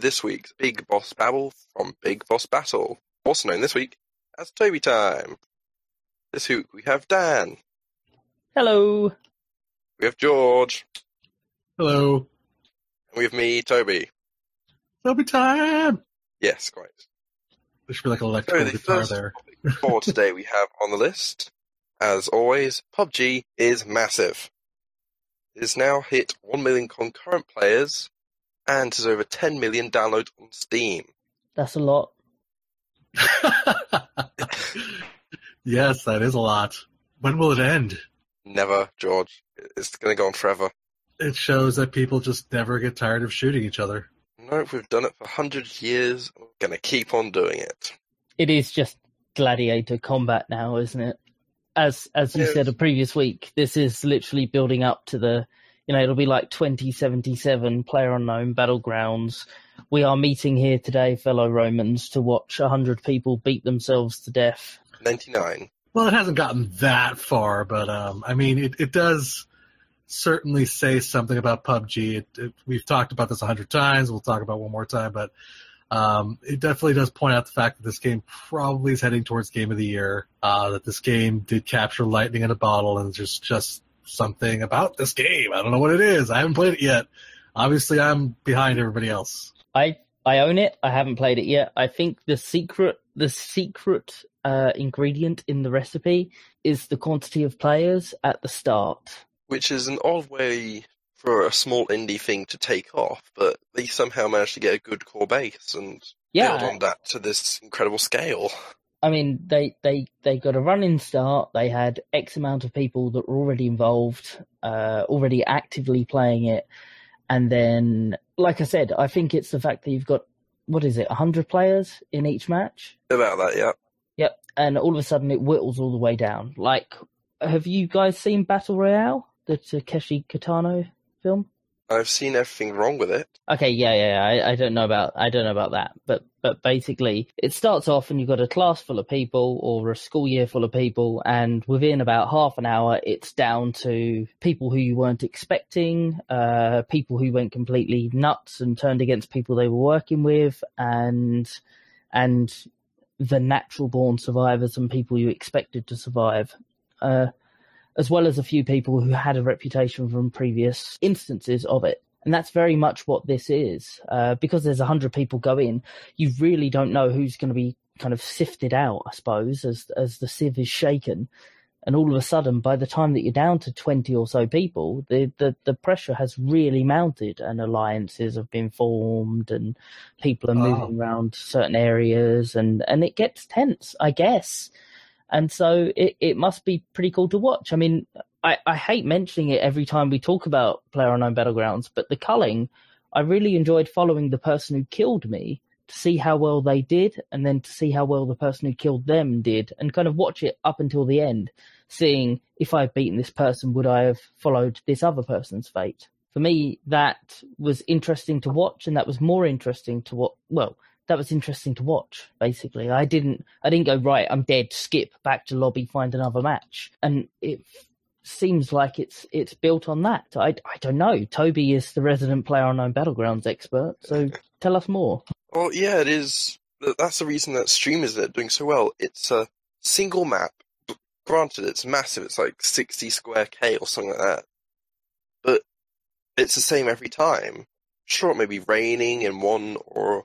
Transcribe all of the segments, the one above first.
to this week's Big Boss Babble from Big Boss Battle, also known this week as Toby Time. This week we have Dan, Hello. we have George, Hello. and we have me, Toby. Toby time. Yes, quite. There should be like an So electrical the guitar first there. topic for today we have on the list, as always, PUBG is massive. It has now hit 1 million concurrent players and has over 10 million downloads on Steam. That's a lot. yes, that is a lot. When will it end? Never, George. It's going to go on forever. It shows that people just never get tired of shooting each other. No, we've done it for 100 years. We're going to keep on doing it. It is just gladiator combat now, isn't it? As as you Yes. said a previous week, this is literally building up to the you know, it'll be like 2077 player unknown battlegrounds. We are meeting here today, fellow Romans, to watch 100 people beat themselves to death. 99. Well, it hasn't gotten that far, but um, I mean, it, it does certainly say something about PUBG. It, it, we've talked about this a hundred times. We'll talk about one more time, but um, it definitely does point out the fact that this game probably is heading towards Game of the Year. Uh, that this game did capture lightning in a bottle, and there's just something about this game. I don't know what it is. I haven't played it yet. Obviously, I'm behind everybody else. I I own it. I haven't played it yet. I think the secret the secret uh, ingredient in the recipe is the quantity of players at the start. Which is an odd way for a small indie thing to take off, but they somehow managed to get a good core base and Yeah, build on that to this incredible scale. I mean, they they they got a running start. They had X amount of people that were already involved, uh, already actively playing it, and then, like I said, I think it's the fact that you've got what is it, hundred players in each match. About that, yeah. Yep, and all of a sudden it whittles all the way down. Like, have you guys seen Battle Royale, the Takeshi Kitano film? I've seen everything wrong with it. Okay, yeah, yeah, yeah, I, I don't know about I don't know about that, but but basically, it starts off and you've got a class full of people or a school year full of people, and within about half an hour, it's down to people who you weren't expecting, uh, people who went completely nuts and turned against people they were working with, and and the natural born survivors and people you expected to survive. Uh, as well as a few people who had a reputation from previous instances of it. And that's very much what this is. Uh, because there's a hundred people go in, you really don't know who's going to be kind of sifted out, I suppose, as as the sieve is shaken. And all of a sudden, by the time that you're down to twenty or so people, the the, the pressure has really mounted, and alliances have been formed, and people are Oh. moving around certain areas, and and it gets tense, I guess and so it, it must be pretty cool to watch. I mean, I, I hate mentioning it every time we talk about Player Unknown Battlegrounds, but the culling, I really enjoyed following the person who killed me to see how well they did, and then to see how well the person who killed them did, and kind of watch it up until the end, seeing if I had beaten this person, would I have followed this other person's fate? For me, that was interesting to watch, and that was more interesting to what, well, that was interesting to watch. Basically, I didn't, I didn't go right. I'm dead. Skip back to lobby, find another match, and it seems like it's it's built on that. I I don't know. Toby is the resident player unknown battlegrounds expert, so tell us more. Well, yeah, it is. That's the reason that streamers are doing so well. It's a single map. Granted, it's massive. It's like 60 square K or something like that. But it's the same every time. Sure, it may be raining in one or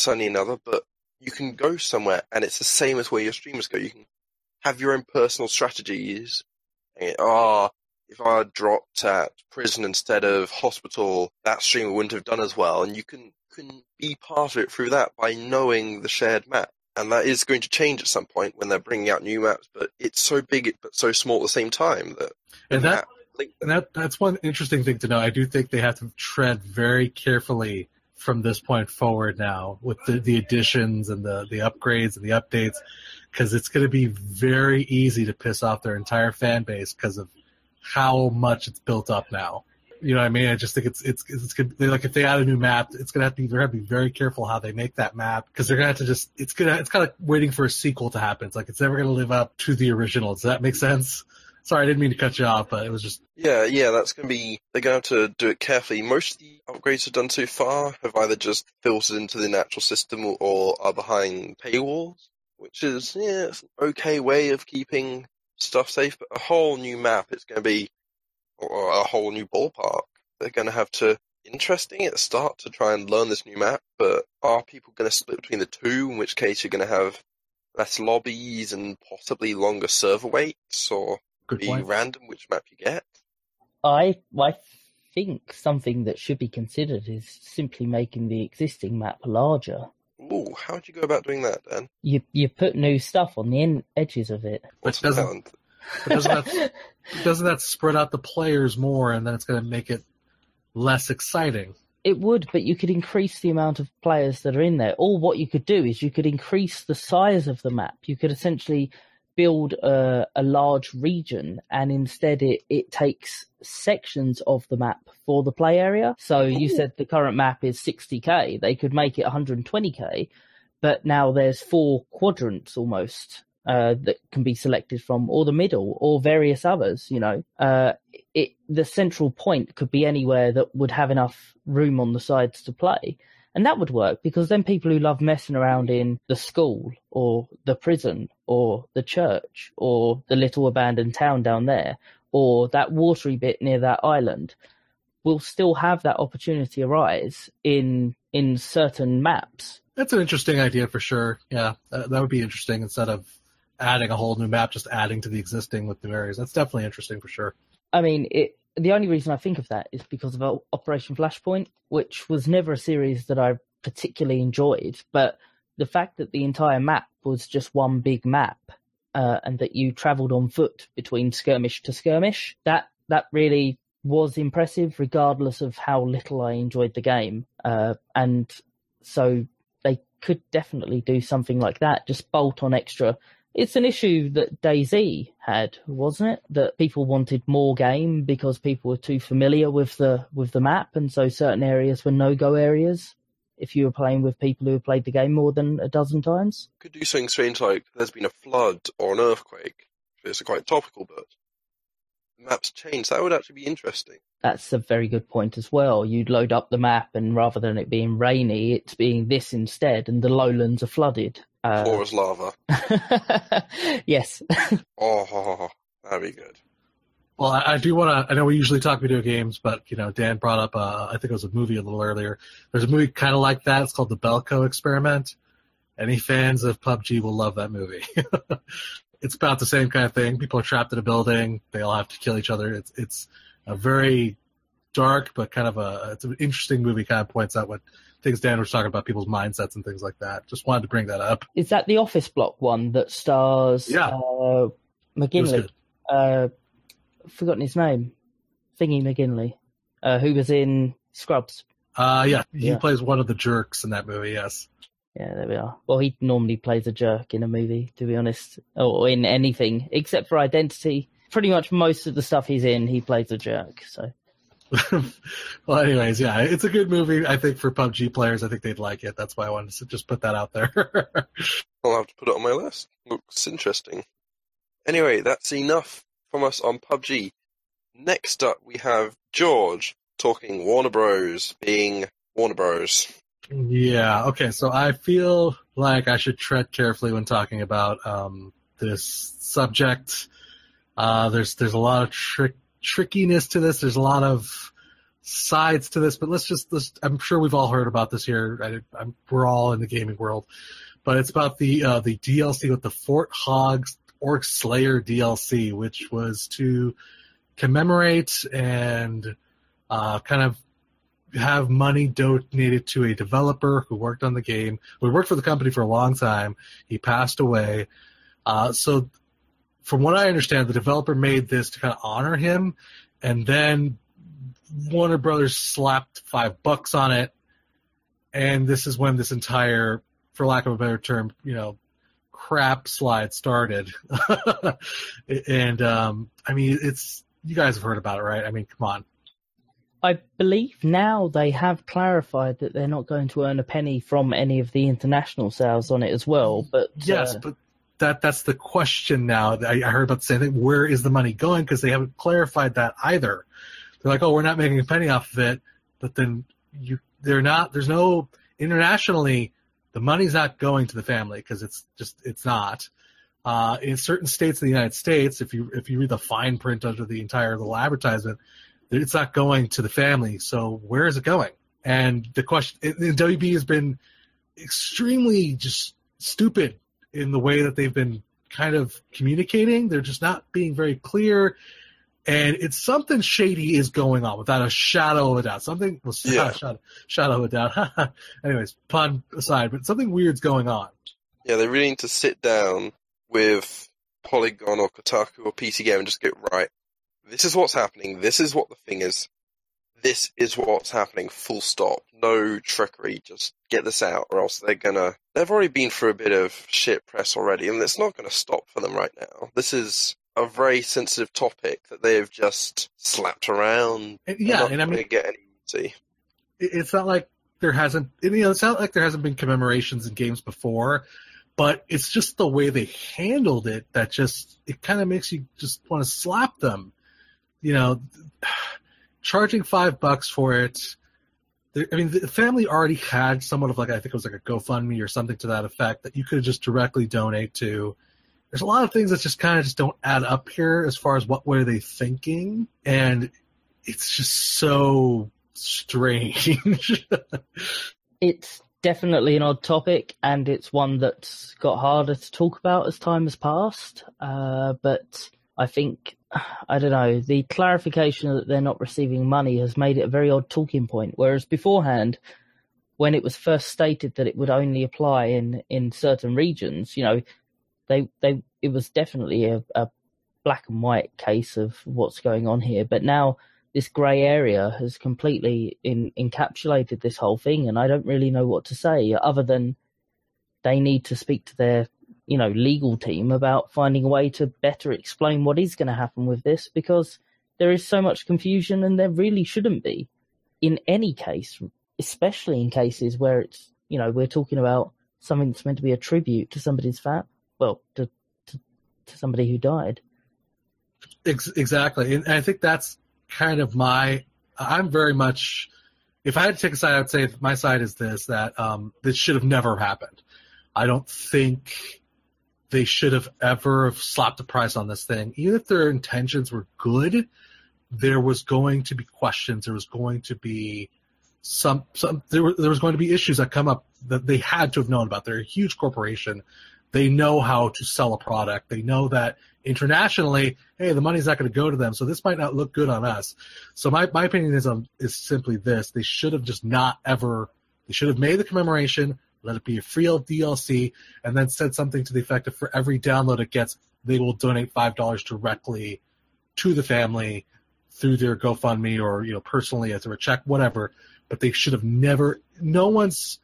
sunny another, but you can go somewhere and it's the same as where your streamers go. You can have your own personal strategies. And, Ah, if I had dropped at prison instead of hospital, that streamer wouldn't have done as well. And you can can be part of it through that by knowing the shared map. And that is going to change at some point when they're bringing out new maps. But it's so big but so small at the same time that And that link And that that's one interesting thing to know. I do think they have to tread very carefully from this point forward now with the, the additions and the, the upgrades and the updates because it's going to be very easy to piss off their entire fan base because of how much it's built up now. You know what I mean? I just think it's it's it's gonna, like if they add a new map, it's gonna have to be they're gonna be very careful how they make that map because they're gonna have to just it's gonna it's kind of like waiting for a sequel to happen. It's like it's never gonna live up to the original. Does that make sense? Sorry, I didn't mean to cut you off, but it was just Yeah, yeah, that's going to be. They're going to have to do it carefully. Most of the upgrades have done so far have either just filtered into the natural system or, or are behind paywalls, which is yeah, it's an okay way of keeping stuff safe. But a whole new map, is going to be, or a whole new ballpark. They're going to have to interesting at the start to try and learn this new map. But are people going to split between the two? In which case, you're going to have less lobbies and possibly longer server waits, or good be point. random which map you get. I I think something that should be considered is simply making the existing map larger. Ooh, how would you go about doing that, Dan? You you put new stuff on the in, edges of it. But doesn't but doesn't that doesn't that spread out the players more, and then it's going to make it less exciting? It would, but you could increase the amount of players that are in there. Or what you could do is you could increase the size of the map. You could essentially build a, a large region and instead it, it takes sections of the map for the play area. So you said the current map is 60k. They could make it 120k, but now there's four quadrants almost uh, that can be selected from, or the middle, or various others. You know, uh, it the central point could be anywhere that would have enough room on the sides to play. And that would work because then people who love messing around in the school or the prison or the church or the little abandoned town down there or that watery bit near that island will still have that opportunity arise in in certain maps. That's an interesting idea for sure. Yeah, that, that would be interesting instead of adding a whole new map, just adding to the existing with new areas. That's definitely interesting for sure. I mean, it. The only reason I think of that is because of Operation Flashpoint, which was never a series that I particularly enjoyed. But the fact that the entire map was just one big map, uh, and that you travelled on foot between skirmish to skirmish, that that really was impressive, regardless of how little I enjoyed the game. Uh, and so they could definitely do something like that, just bolt on extra it's an issue that DayZ had, wasn't it? That people wanted more game because people were too familiar with the with the map, and so certain areas were no go areas. If you were playing with people who had played the game more than a dozen times, Could do something strange like there's been a flood or an earthquake. It's quite topical, but map's changed. That would actually be interesting. that's a very good point as well. You'd load up the map, and rather than it being rainy, it's being this instead, and the lowlands are flooded. Uh, Or as lava. yes, Oh, that'd be good. Well, I, I do want to. I know we usually talk video games, but you know, Dan brought up. Uh, I think it was a movie a little earlier. There's a movie kind of like that. It's called The Belko Experiment. Any fans of PUBG will love that movie. it's about the same kind of thing. People are trapped in a building. They all have to kill each other. It's it's a very dark, but kind of a it's an interesting movie. Kind of points out what things Dan was talking about, people's mindsets and things like that. Just wanted to bring that up. is that the Office Block one that stars Yeah. uh, McGinley? uh, forgotten his name, Thingy McGinley, uh, who was in Scrubs. Uh, yeah, he Yeah. plays one of the jerks in that movie. Yes. Yeah, there we are. Well, he normally plays a jerk in a movie, to be honest, or in anything except for Identity. Pretty much most of the stuff he's in, he plays a jerk. So well, anyways, yeah, it's a good movie. I think for PUBG players, I think they'd like it. That's why I wanted to just put that out there. I'll have to put it on my list. Looks interesting. Anyway, that's enough from us on PUBG. Next up, we have George talking Warner Bros. being Warner Bros. yeah. Okay. So I feel like I should tread carefully when talking about um, this subject. Uh, there's there's a lot of trick trickiness to this. There's a lot of sides to this, but let's just let's, I'm sure we've all heard about this here. I, we're all in the gaming world, but it's about the uh, the DLC with the Forthog's Orc Slayer DLC, which was to commemorate and uh, kind of have money donated to a developer who worked on the game. Who worked for the company for a long time. He passed away. Uh, so, from what I understand, the developer made this to kind of honor him, and then Warner Brothers slapped five bucks on it, and this is when this entire, for lack of a better term, you know, crap slide started. and um, I mean, it's you guys have heard about it, right? I mean, come on. I believe now they have clarified that they're not going to earn a penny from any of the international sales on it as well. But Yes, uh, but that that's the question now. I, I heard about the same thing. Where is the money going? Because they haven't clarified that either. They're like, oh, we're not making a penny off of it, but then you, they're not. There's no internationally. The money's not going to the family because it's just it's not. Uh, in certain states in the United States, if you if you read the fine print under the entire little advertisement, it's not going to the family. So where is it going? And the question, WB has been extremely just stupid in the way that they've been kind of communicating. They're just not being very clear. And it's something shady is going on without a shadow of a doubt. Something, well, Yeah. shadow, shadow of a doubt. Anyways, pun aside, but something weird's going on. Yeah, they really need to sit down with Polygon or Kotaku or PC Game and just get right. This is what's happening. This is what the thing is. This is what's happening. Full stop. No trickery. Just get this out, or else they're gonna. They've already been through a bit of shit press already, and it's not gonna stop for them right now. This is a very sensitive topic that they have just slapped around. And, yeah, not and I mean, get any easy. it's not like there hasn't you know it's not like there hasn't been commemorations in games before but it's just the way they handled it that just it kind of makes you just want to slap them you know charging five bucks for it I mean, the family already had somewhat of like I think it was like a GoFundMe or something to that effect that you could just directly donate to. There's a lot of things that just kind of just don't add up here as far as what were they thinking, and it's just so strange. it's definitely an odd topic, and it's one that's got harder to talk about as time has passed. Uh, but I think, I don't know, the clarification that they're not receiving money has made it a very odd talking point. Whereas beforehand, when it was first stated that it would only apply in, in certain regions, you know, they they it was definitely a, a black and white case of what's going on here. But now this grey area has completely in, encapsulated this whole thing, and I don't really know what to say other than they need to speak to their you know legal team about finding a way to better explain what is going to happen with this because there is so much confusion and there really shouldn't be in any case especially in cases where it's you know we're talking about something that's meant to be a tribute to somebody's fat well to to, to somebody who died exactly, and I think that's kind of my. I'm very much. If I had to take a side, I would say my side is this: that um, this should have never happened. I don't think they should have ever slapped a price on this thing, even if their intentions were good. There was going to be questions. There was going to be some some there were, there was going to be issues that come up that they had to have known about. They're a huge corporation. They know how to sell a product. They know that internationally, hey, the money's not going to go to them, so this might not look good on us. So my, my opinion is um, is simply this: they should have just not ever. They should have made the commemoration, let it be a free DLC, and then said something to the effect of for every download it gets, they will donate five dollars directly to the family through their GoFundMe or you know personally as a check, whatever. But they should have never. No one's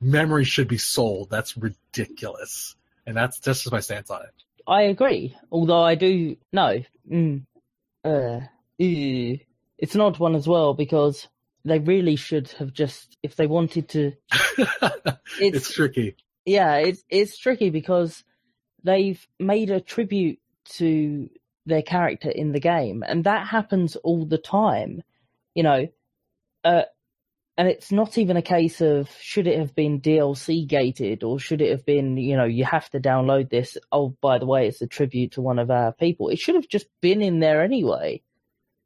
memory should be sold. That's ridiculous, and that's just my stance on it. I agree, although I do no. Mm, uh, it's an odd one as well because they really should have just, if they wanted to, it's, it's tricky. yeah, it's it's tricky because they've made a tribute to their character in the game, and that happens all the time, you know. Uh, and it's not even a case of should it have been DLC gated or should it have been, you know, you have to download this. Oh, by the way, it's a tribute to one of our people. It should have just been in there anyway.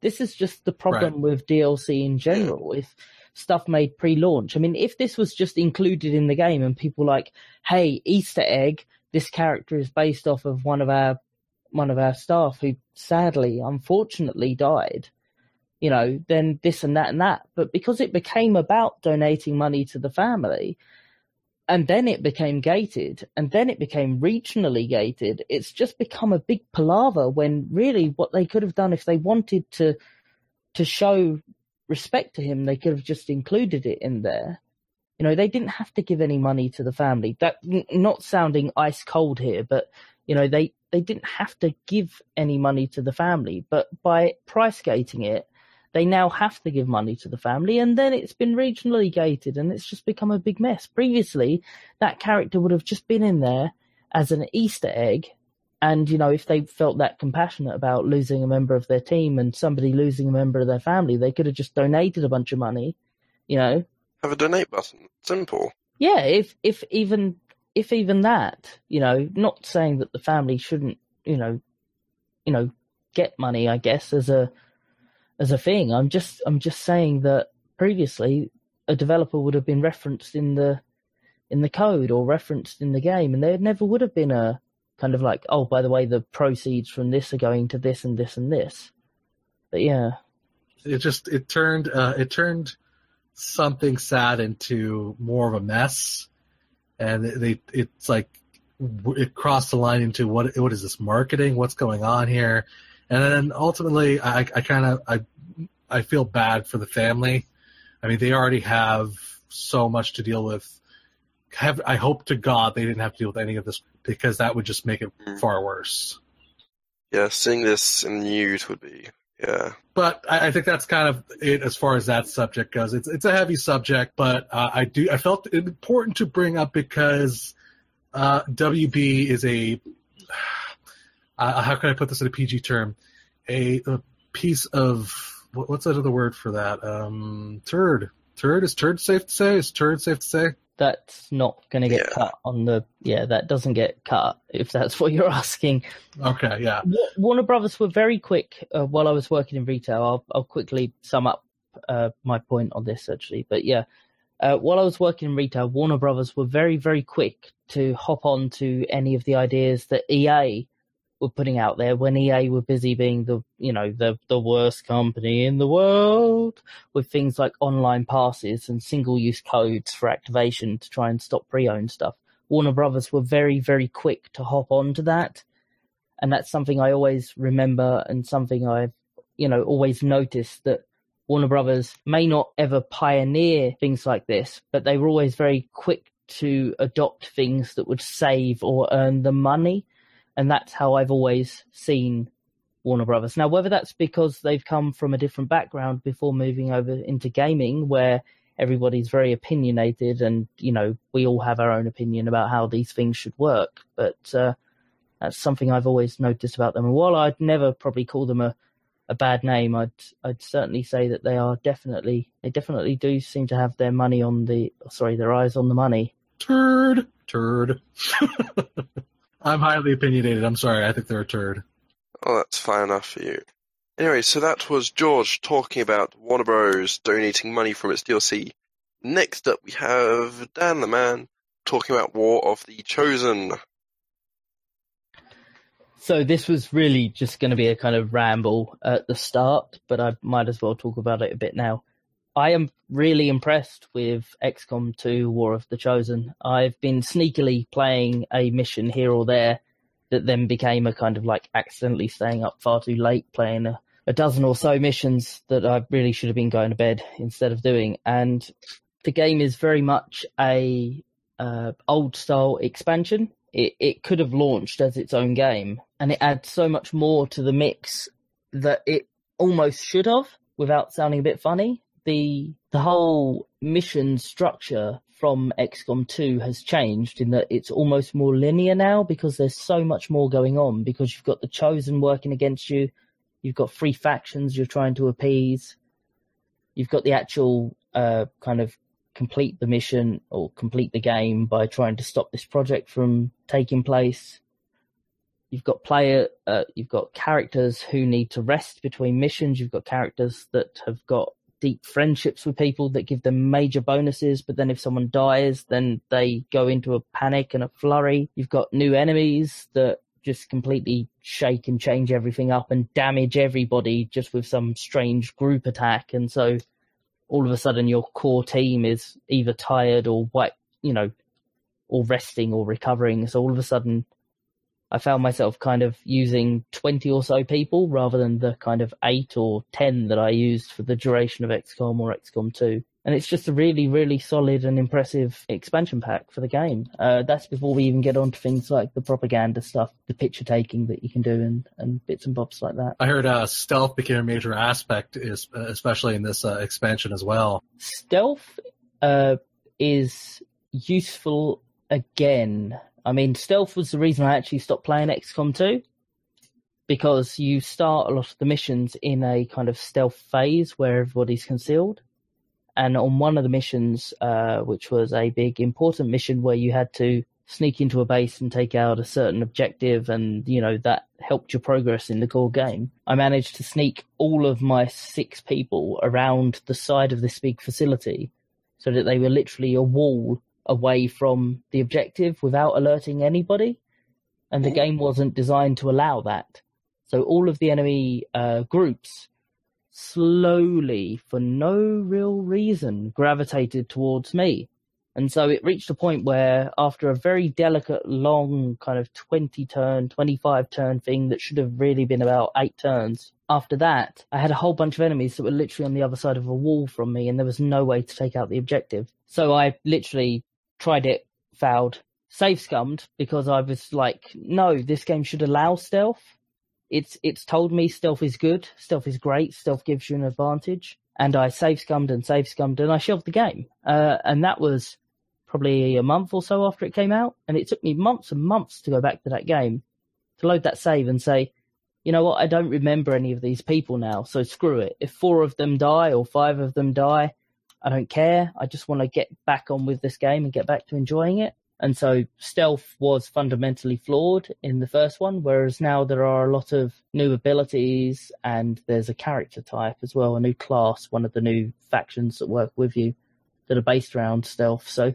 This is just the problem with DLC in general. If stuff made pre-launch, I mean, if this was just included in the game and people like, hey, Easter egg, this character is based off of one of our one of our staff who sadly, unfortunately, died you know, then this and that and that. But because it became about donating money to the family, and then it became gated, and then it became regionally gated, it's just become a big palaver when really what they could have done if they wanted to to show respect to him, they could have just included it in there. You know, they didn't have to give any money to the family. That not sounding ice cold here, but you know, they they didn't have to give any money to the family, but by price gating it, they now have to give money to the family and then it's been regionally gated and it's just become a big mess. Previously, that character would have just been in there as an Easter egg. And, you know, if they felt that compassionate about losing a member of their team and somebody losing a member of their family, they could have just donated a bunch of money, you know. Have a donate button. Simple. Yeah, if if even if even that, you know, not saying that the family shouldn't, you know, you know, get money, I guess, as a as a thing. I'm just I'm just saying that previously a developer would have been referenced in the in the code or referenced in the game, and there never would have been a kind of like, oh, by the way, the proceeds from this are going to this and this and this. But yeah, it just it turned uh, it turned something sad into more of a mess, and they it's like it crossed the line into what what is this marketing? What's going on here? And then ultimately, I, I kind of I I feel bad for the family. I mean, they already have so much to deal with. Have I hope to God they didn't have to deal with any of this because that would just make it Mm. far worse. Yeah, seeing this in the news would be yeah. But I, I think that's kind of it as far as that subject goes. It's it's a heavy subject, but uh, I do I felt it important to bring up because uh, WB is a uh, how can I put this in a PG term? A, a piece of what, what's that other word for that? Um, turd. Turd is turd safe to say? Is turd safe to say? that's not going to get Yeah. cut on the. Yeah, that doesn't get cut if that's what you're asking. Okay, yeah. Warner Brothers were very quick uh, while I was working in retail. I'll, I'll quickly sum up uh, my point on this actually. But yeah, uh, while I was working in retail, Warner Brothers were very, very quick to hop on to any of the ideas that EA were putting out there when EA were busy being the, you know, the, the worst company in the world with things like online passes and single use codes for activation to try and stop pre-owned stuff. Warner Brothers were very, very quick to hop onto that and that's something I always remember and something I've you know always noticed that Warner Brothers may not ever pioneer things like this, but they were always very quick to adopt things that would save or earn them money, and that's how I've always seen Warner Brothers. Now, whether that's because they've come from a different background before moving over into gaming, where everybody's very opinionated and you know we all have our own opinion about how these things should work, but uh, that's something I've always noticed about them. And while I'd never probably call them a, a bad name, I'd I'd certainly say that they are definitely they definitely do seem to have their money on the sorry their eyes on the money. Turd. Turd. I'm highly opinionated. I'm sorry. I think they're a turd. Oh, that's fine enough for you. Anyway, so that was George talking about Warner Bros. donating money from its DLC. Next up, we have Dan the Man talking about War of the Chosen. So this was really just going to be a kind of ramble at the start, but I might as well talk about it a bit now. I am really impressed with XCOM 2 War of the Chosen. I've been sneakily playing a mission here or there that then became a kind of like accidentally staying up far too late playing a, a dozen or so missions that I really should have been going to bed instead of doing. And the game is very much a uh, old style expansion. It, it could have launched as its own game and it adds so much more to the mix that it almost should have without sounding a bit funny. The the whole mission structure from XCOM 2 has changed in that it's almost more linear now because there's so much more going on because you've got the chosen working against you, you've got three factions you're trying to appease, you've got the actual uh, kind of complete the mission or complete the game by trying to stop this project from taking place. You've got player, uh, you've got characters who need to rest between missions. You've got characters that have got deep friendships with people that give them major bonuses. But then if someone dies, then they go into a panic and a flurry. You've got new enemies that just completely shake and change everything up and damage everybody just with some strange group attack. And so all of a sudden your core team is either tired or what, you know, or resting or recovering. So all of a sudden I found myself kind of using 20 or so people rather than the kind of 8 or 10 that I used for the duration of XCOM or XCOM 2. And it's just a really, really solid and impressive expansion pack for the game. Uh, that's before we even get on to things like the propaganda stuff, the picture taking that you can do and, and bits and bobs like that. I heard uh, stealth became a major aspect, is, especially in this uh, expansion as well. Stealth uh, is useful again. I mean, stealth was the reason I actually stopped playing XCOM 2 because you start a lot of the missions in a kind of stealth phase where everybody's concealed. And on one of the missions, uh, which was a big important mission where you had to sneak into a base and take out a certain objective and, you know, that helped your progress in the core game. I managed to sneak all of my six people around the side of this big facility so that they were literally a wall away from the objective without alerting anybody. And the game wasn't designed to allow that. So all of the enemy uh, groups slowly, for no real reason, gravitated towards me. And so it reached a point where, after a very delicate, long, kind of 20 turn, 25 turn thing that should have really been about eight turns, after that, I had a whole bunch of enemies that were literally on the other side of a wall from me, and there was no way to take out the objective. So I literally tried it, fouled, save scummed because I was like, no, this game should allow stealth. It's it's told me stealth is good, stealth is great, stealth gives you an advantage, and I save scummed and save scummed, and I shelved the game. Uh, and that was probably a month or so after it came out, and it took me months and months to go back to that game, to load that save and say, you know what, I don't remember any of these people now, so screw it. If four of them die or five of them die, I don't care. I just want to get back on with this game and get back to enjoying it. And so stealth was fundamentally flawed in the first one, whereas now there are a lot of new abilities and there's a character type as well, a new class, one of the new factions that work with you that are based around stealth. So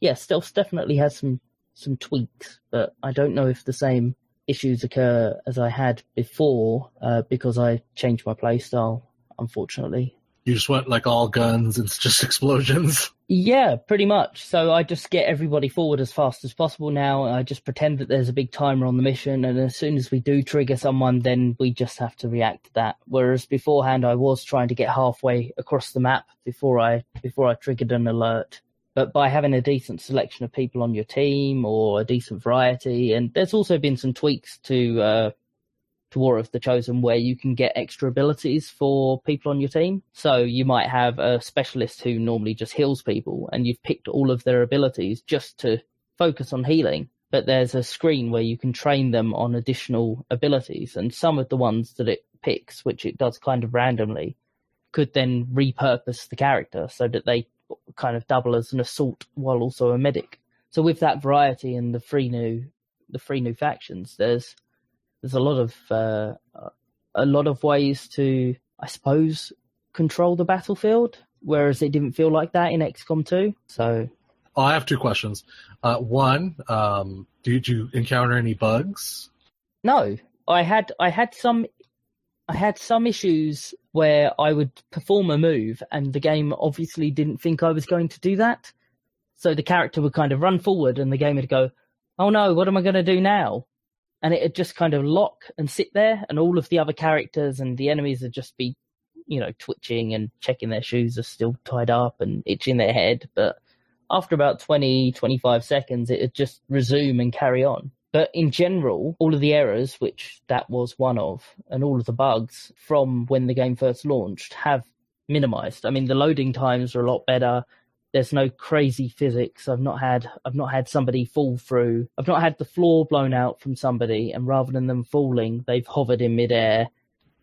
yeah, stealth definitely has some some tweaks, but I don't know if the same issues occur as I had before uh, because I changed my playstyle, unfortunately. You just went like all guns and just explosions. Yeah, pretty much. So I just get everybody forward as fast as possible now. I just pretend that there's a big timer on the mission, and as soon as we do trigger someone, then we just have to react to that. Whereas beforehand, I was trying to get halfway across the map before I before I triggered an alert. But by having a decent selection of people on your team or a decent variety, and there's also been some tweaks to uh, to War of the Chosen where you can get extra abilities for people on your team. So you might have a specialist who normally just heals people, and you've picked all of their abilities just to focus on healing. But there's a screen where you can train them on additional abilities, and some of the ones that it picks, which it does kind of randomly, could then repurpose the character so that they kind of double as an assault while also a medic. So with that variety and the three new the three new factions, there's there's a lot of uh, a lot of ways to I suppose control the battlefield, whereas it didn't feel like that in XCOM 2. So oh, I have two questions. Uh, one, um, did you encounter any bugs? No, I had I had some I had some issues where I would perform a move and the game obviously didn't think I was going to do that. So the character would kind of run forward and the game would go, Oh no, what am I going to do now? And it'd just kind of lock and sit there and all of the other characters and the enemies would just be, you know, twitching and checking their shoes are still tied up and itching their head. But after about 20, 25 seconds, it'd just resume and carry on. But in general, all of the errors, which that was one of, and all of the bugs from when the game first launched have minimized. I mean, the loading times are a lot better. There's no crazy physics. I've not had I've not had somebody fall through. I've not had the floor blown out from somebody, and rather than them falling, they've hovered in midair.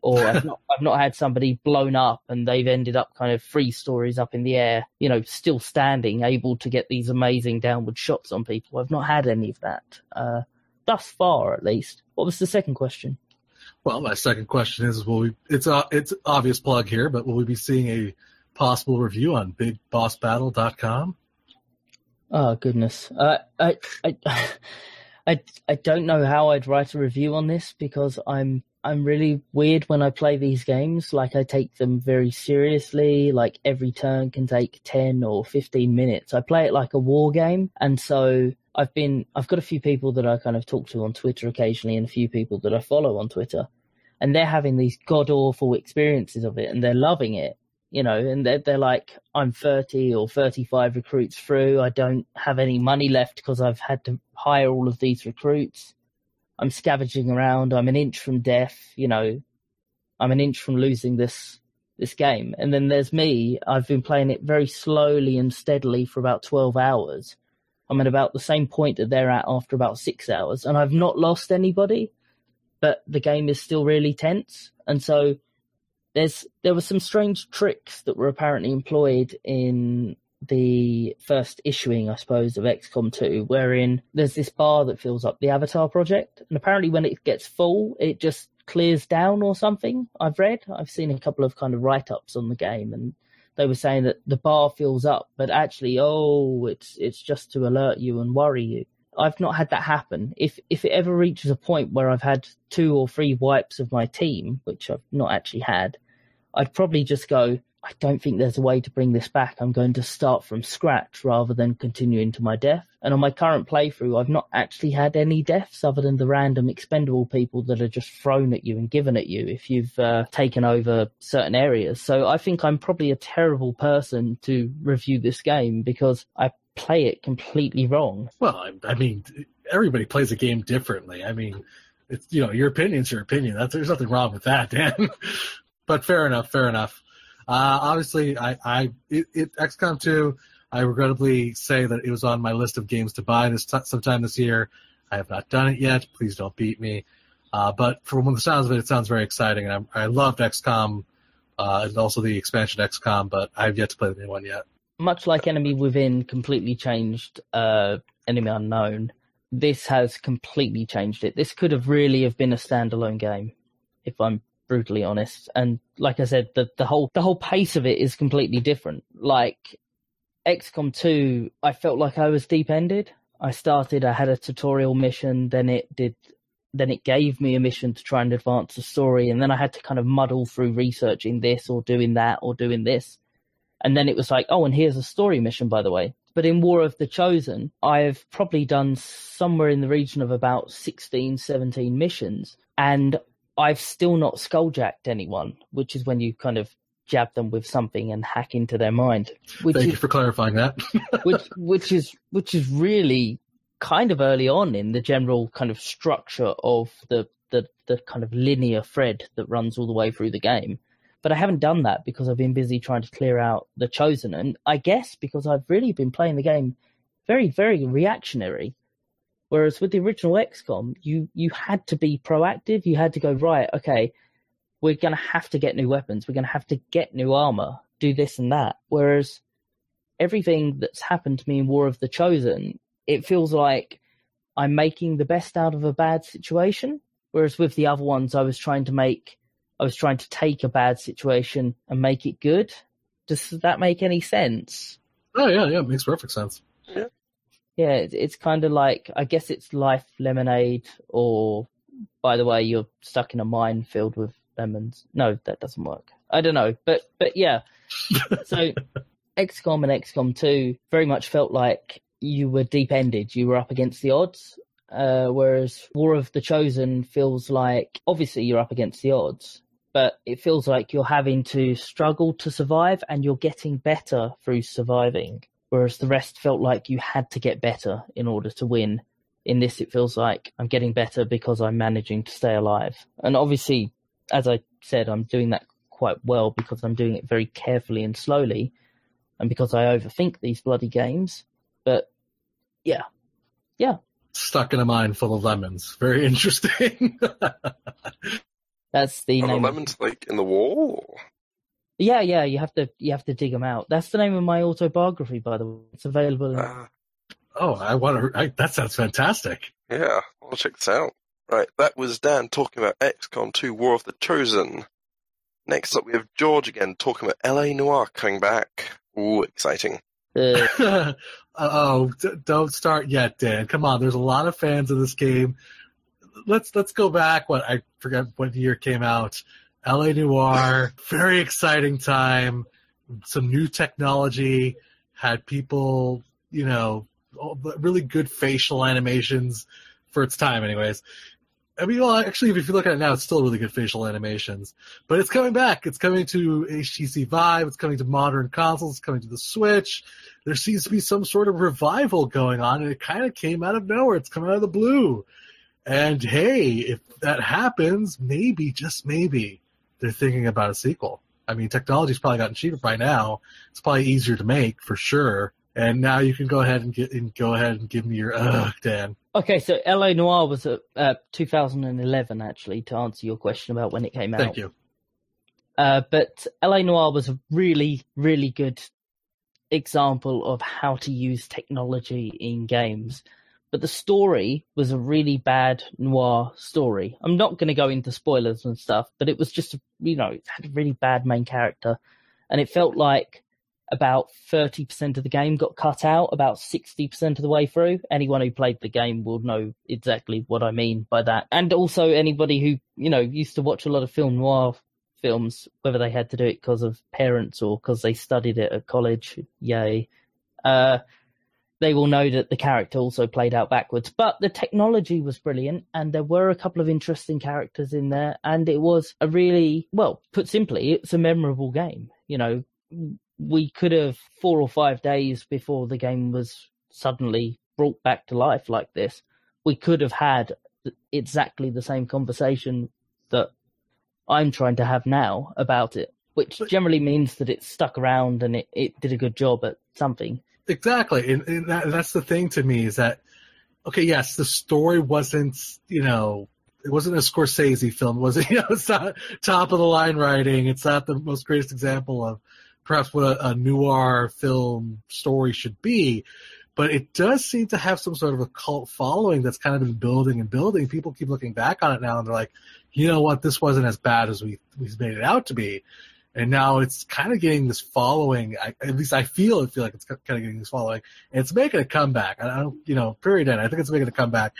Or I've not I've not had somebody blown up and they've ended up kind of three stories up in the air, you know, still standing, able to get these amazing downward shots on people. I've not had any of that. Uh, thus far at least. What was the second question? Well, my second question is: Will we? It's a it's obvious plug here, but will we be seeing a possible review on BigBossBattle.com? Oh goodness, uh, I I I I don't know how I'd write a review on this because I'm I'm really weird when I play these games. Like I take them very seriously. Like every turn can take ten or fifteen minutes. I play it like a war game, and so I've been I've got a few people that I kind of talk to on Twitter occasionally, and a few people that I follow on Twitter, and they're having these god awful experiences of it, and they're loving it, you know, and they're they're like, I'm 30 or 35 recruits through, I don't have any money left because I've had to hire all of these recruits. I'm scavenging around. I'm an inch from death. You know, I'm an inch from losing this this game. And then there's me. I've been playing it very slowly and steadily for about 12 hours I'm at about the same point that they're at after about six hours, and I've not lost anybody, but the game is still really tense. And so there's there were some strange tricks that were apparently employed in the first issuing, I suppose, of XCOM 2, wherein there's this bar that fills up the Avatar project, and apparently when it gets full, it just clears down or something. I've read, I've seen a couple of kind of write ups on the game, and they were saying that the bar fills up, but actually, oh, it's it's just to alert you and worry you. I've not had that happen. If if it ever reaches a point where I've had two or three wipes of my team, which I've not actually had, I'd probably just go, I don't think there's a way to bring this back. I'm going to start from scratch rather than continuing to my death. And on my current playthrough, I've not actually had any deaths other than the random expendable people that are just thrown at you and given at you if you've uh, taken over certain areas. So I think I'm probably a terrible person to review this game because I play it completely wrong. Well, I, I mean, everybody plays a game differently. I mean, it's you know your opinion's your opinion. That's, there's nothing wrong with that, Dan. but fair enough, fair enough. Uh, obviously, I, I it, it, XCOM 2, I regrettably say that it was on my list of games to buy this t- sometime this year. I have not done it yet. Please don't beat me. Uh, but from the sounds of it, it sounds very exciting, and I'm, I loved XCOM uh, and also the expansion XCOM, but I've yet to play the new one yet. Much like Enemy Within completely changed uh, Enemy Unknown, this has completely changed it. This could have really have been a standalone game, if I'm brutally honest. And like I said, the, the whole the whole pace of it is completely different. Like XCOM 2, I felt like I was deep ended. I started, I had a tutorial mission, then it did then it gave me a mission to try and advance the story, and then I had to kind of muddle through researching this or doing that or doing this. And then it was like, oh, and here's a story mission, by the way. But in War of the Chosen, I've probably done somewhere in the region of about 16, 17 missions. And I've still not skulljacked anyone, which is when you kind of jab them with something and hack into their mind. Which Thank is, you for clarifying that. which which is which is really kind of early on in the general kind of structure of the the the kind of linear thread that runs all the way through the game. But I haven't done that because I've been busy trying to clear out the chosen, and I guess because I've really been playing the game very very reactionary. Whereas with the original XCOM, you you had to be proactive. You had to go right. Okay, we're going to have to get new weapons. We're going to have to get new armor. Do this and that. Whereas everything that's happened to me in War of the Chosen, it feels like I'm making the best out of a bad situation. Whereas with the other ones, I was trying to make, I was trying to take a bad situation and make it good. Does that make any sense? Oh yeah, yeah, it makes perfect sense. Yeah yeah, it's, it's kind of like I guess it's life lemonade, or by the way, you're stuck in a mine filled with lemons. No, that doesn't work. I don't know, but but yeah. so XCOM and XCOM 2 very much felt like you were deep ended. You were up against the odds. Uh, whereas War of the Chosen feels like obviously you're up against the odds, but it feels like you're having to struggle to survive and you're getting better through surviving whereas the rest felt like you had to get better in order to win. In this, it feels like I'm getting better because I'm managing to stay alive. And obviously, as I said, I'm doing that quite well because I'm doing it very carefully and slowly, and because I overthink these bloody games. But yeah, yeah. Stuck in a mine full of lemons. Very interesting. That's the Are name. the lemons like in the wall? Yeah, yeah, you have to you have to dig them out. That's the name of my autobiography, by the way. It's available. In... Uh, oh, I want to. I, that sounds fantastic. Yeah, I'll check this out. Right, that was Dan talking about XCOM 2 War of the Chosen. Next up, we have George again talking about LA Noire coming back. Ooh, exciting. Uh, oh, d- don't start yet, Dan. Come on, there's a lot of fans of this game. Let's let's go back. What I forget what year came out. LA Noire, very exciting time. Some new technology had people, you know, really good facial animations for its time, anyways. I mean, well, actually, if you look at it now, it's still really good facial animations. But it's coming back. It's coming to HTC Vive. It's coming to modern consoles. It's coming to the Switch. There seems to be some sort of revival going on, and it kind of came out of nowhere. It's coming out of the blue. And hey, if that happens, maybe, just maybe, they're thinking about a sequel. I mean, technology's probably gotten cheaper by now. It's probably easier to make for sure, And now you can go ahead and get and go ahead and give me your ugh, Dan. Okay, so LA Noire was a uh, 2011 actually to answer your question about when it came out. Thank you. Uh, but LA Noire was a really, really good example of how to use technology in games. But the story was a really bad noir story. I'm not going to go into spoilers and stuff, but it was just, you know, it had a really bad main character. And it felt like about 30% of the game got cut out about 60% of the way through. Anyone who played the game will know exactly what I mean by that. And also anybody who, you know, used to watch a lot of film noir films, whether they had to do it because of parents or because they studied it at college, yay. Uh, they will know that the character also played out backwards. But the technology was brilliant, and there were a couple of interesting characters in there, and it was a really, well, put simply, it's a memorable game. You know, we could have four or five days before the game was suddenly brought back to life like this, we could have had exactly the same conversation that I'm trying to have now about it, which generally means that it stuck around and it, it did a good job at something. Exactly, and, and that, that's the thing to me is that okay, yes, the story wasn't you know it wasn't a Scorsese film, was it? You know, it's not top of the line writing. It's not the most greatest example of perhaps what a, a noir film story should be. But it does seem to have some sort of a cult following that's kind of been building and building. People keep looking back on it now and they're like, you know what, this wasn't as bad as we we made it out to be and now it's kind of getting this following. I, at least I feel it feel like it's kind of getting this following, and it's making a comeback. I don't, you know, period. End. I think it's making a comeback.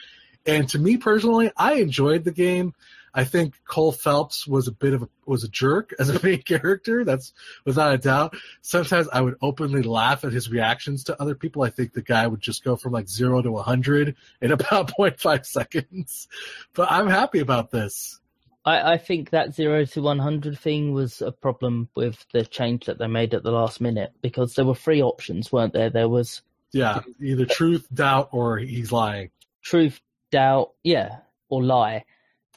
And to me personally, I enjoyed the game. I think Cole Phelps was a bit of a was a jerk as a main character. That's without a doubt. Sometimes I would openly laugh at his reactions to other people. I think the guy would just go from like zero to hundred in about 0.5 seconds. But I'm happy about this. I, I think that zero to one hundred thing was a problem with the change that they made at the last minute because there were three options, weren't there? There was yeah, either truth, doubt, or he's lying. Truth, doubt, yeah, or lie,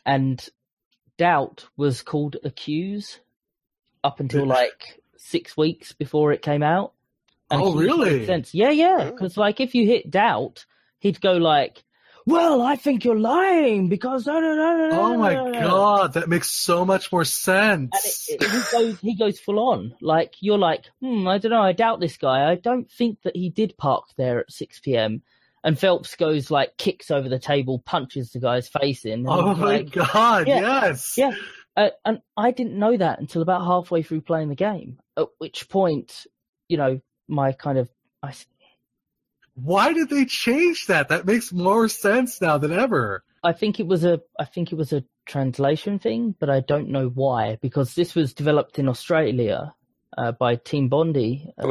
and doubt was called accuse up until like six weeks before it came out. And oh, really? Sense. Yeah, yeah. Oh. Because like if you hit doubt, he'd go like, well, I think you're lying because. oh my god, that makes so much more sense. It, it, he goes, he goes full on. Like you're like, hmm, I don't know. I doubt this guy. I don't think that he did park there at 6 p.m. And Phelps goes like kicks over the table, punches the guy's face in. Oh my like, god, yeah, yes, yeah. Uh, and I didn't know that until about halfway through playing the game. At which point, you know, my kind of I why did they change that? That makes more sense now than ever. I think it was a I think it was a translation thing, but I don't know why because this was developed in Australia uh, by Team Bondi, as,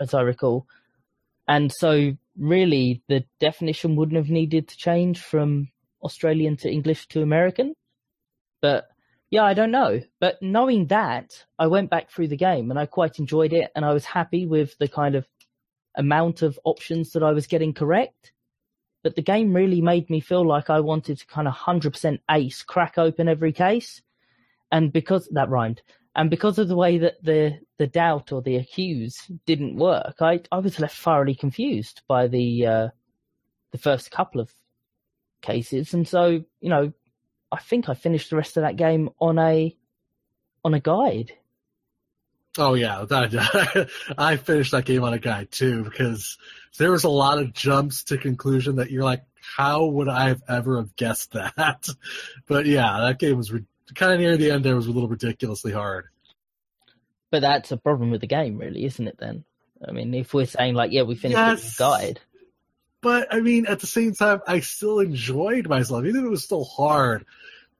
as, I recall, and so really the definition wouldn't have needed to change from Australian to English to American. But yeah, I don't know. But knowing that, I went back through the game and I quite enjoyed it, and I was happy with the kind of amount of options that I was getting correct. But the game really made me feel like I wanted to kind of 100% ace, crack open every case. And because that rhymed, and because of the way that the, the doubt or the accuse didn't work, I, I was left thoroughly confused by the, uh, the first couple of cases. And so, you know, I think I finished the rest of that game on a, on a guide Oh yeah, that, I finished that game on a guide too because there was a lot of jumps to conclusion that you're like, how would I have ever have guessed that? But yeah, that game was re- kind of near the end. There was a little ridiculously hard. But that's a problem with the game, really, isn't it? Then, I mean, if we're saying like, yeah, we finished yes, the guide. But I mean, at the same time, I still enjoyed myself, even if it was still hard.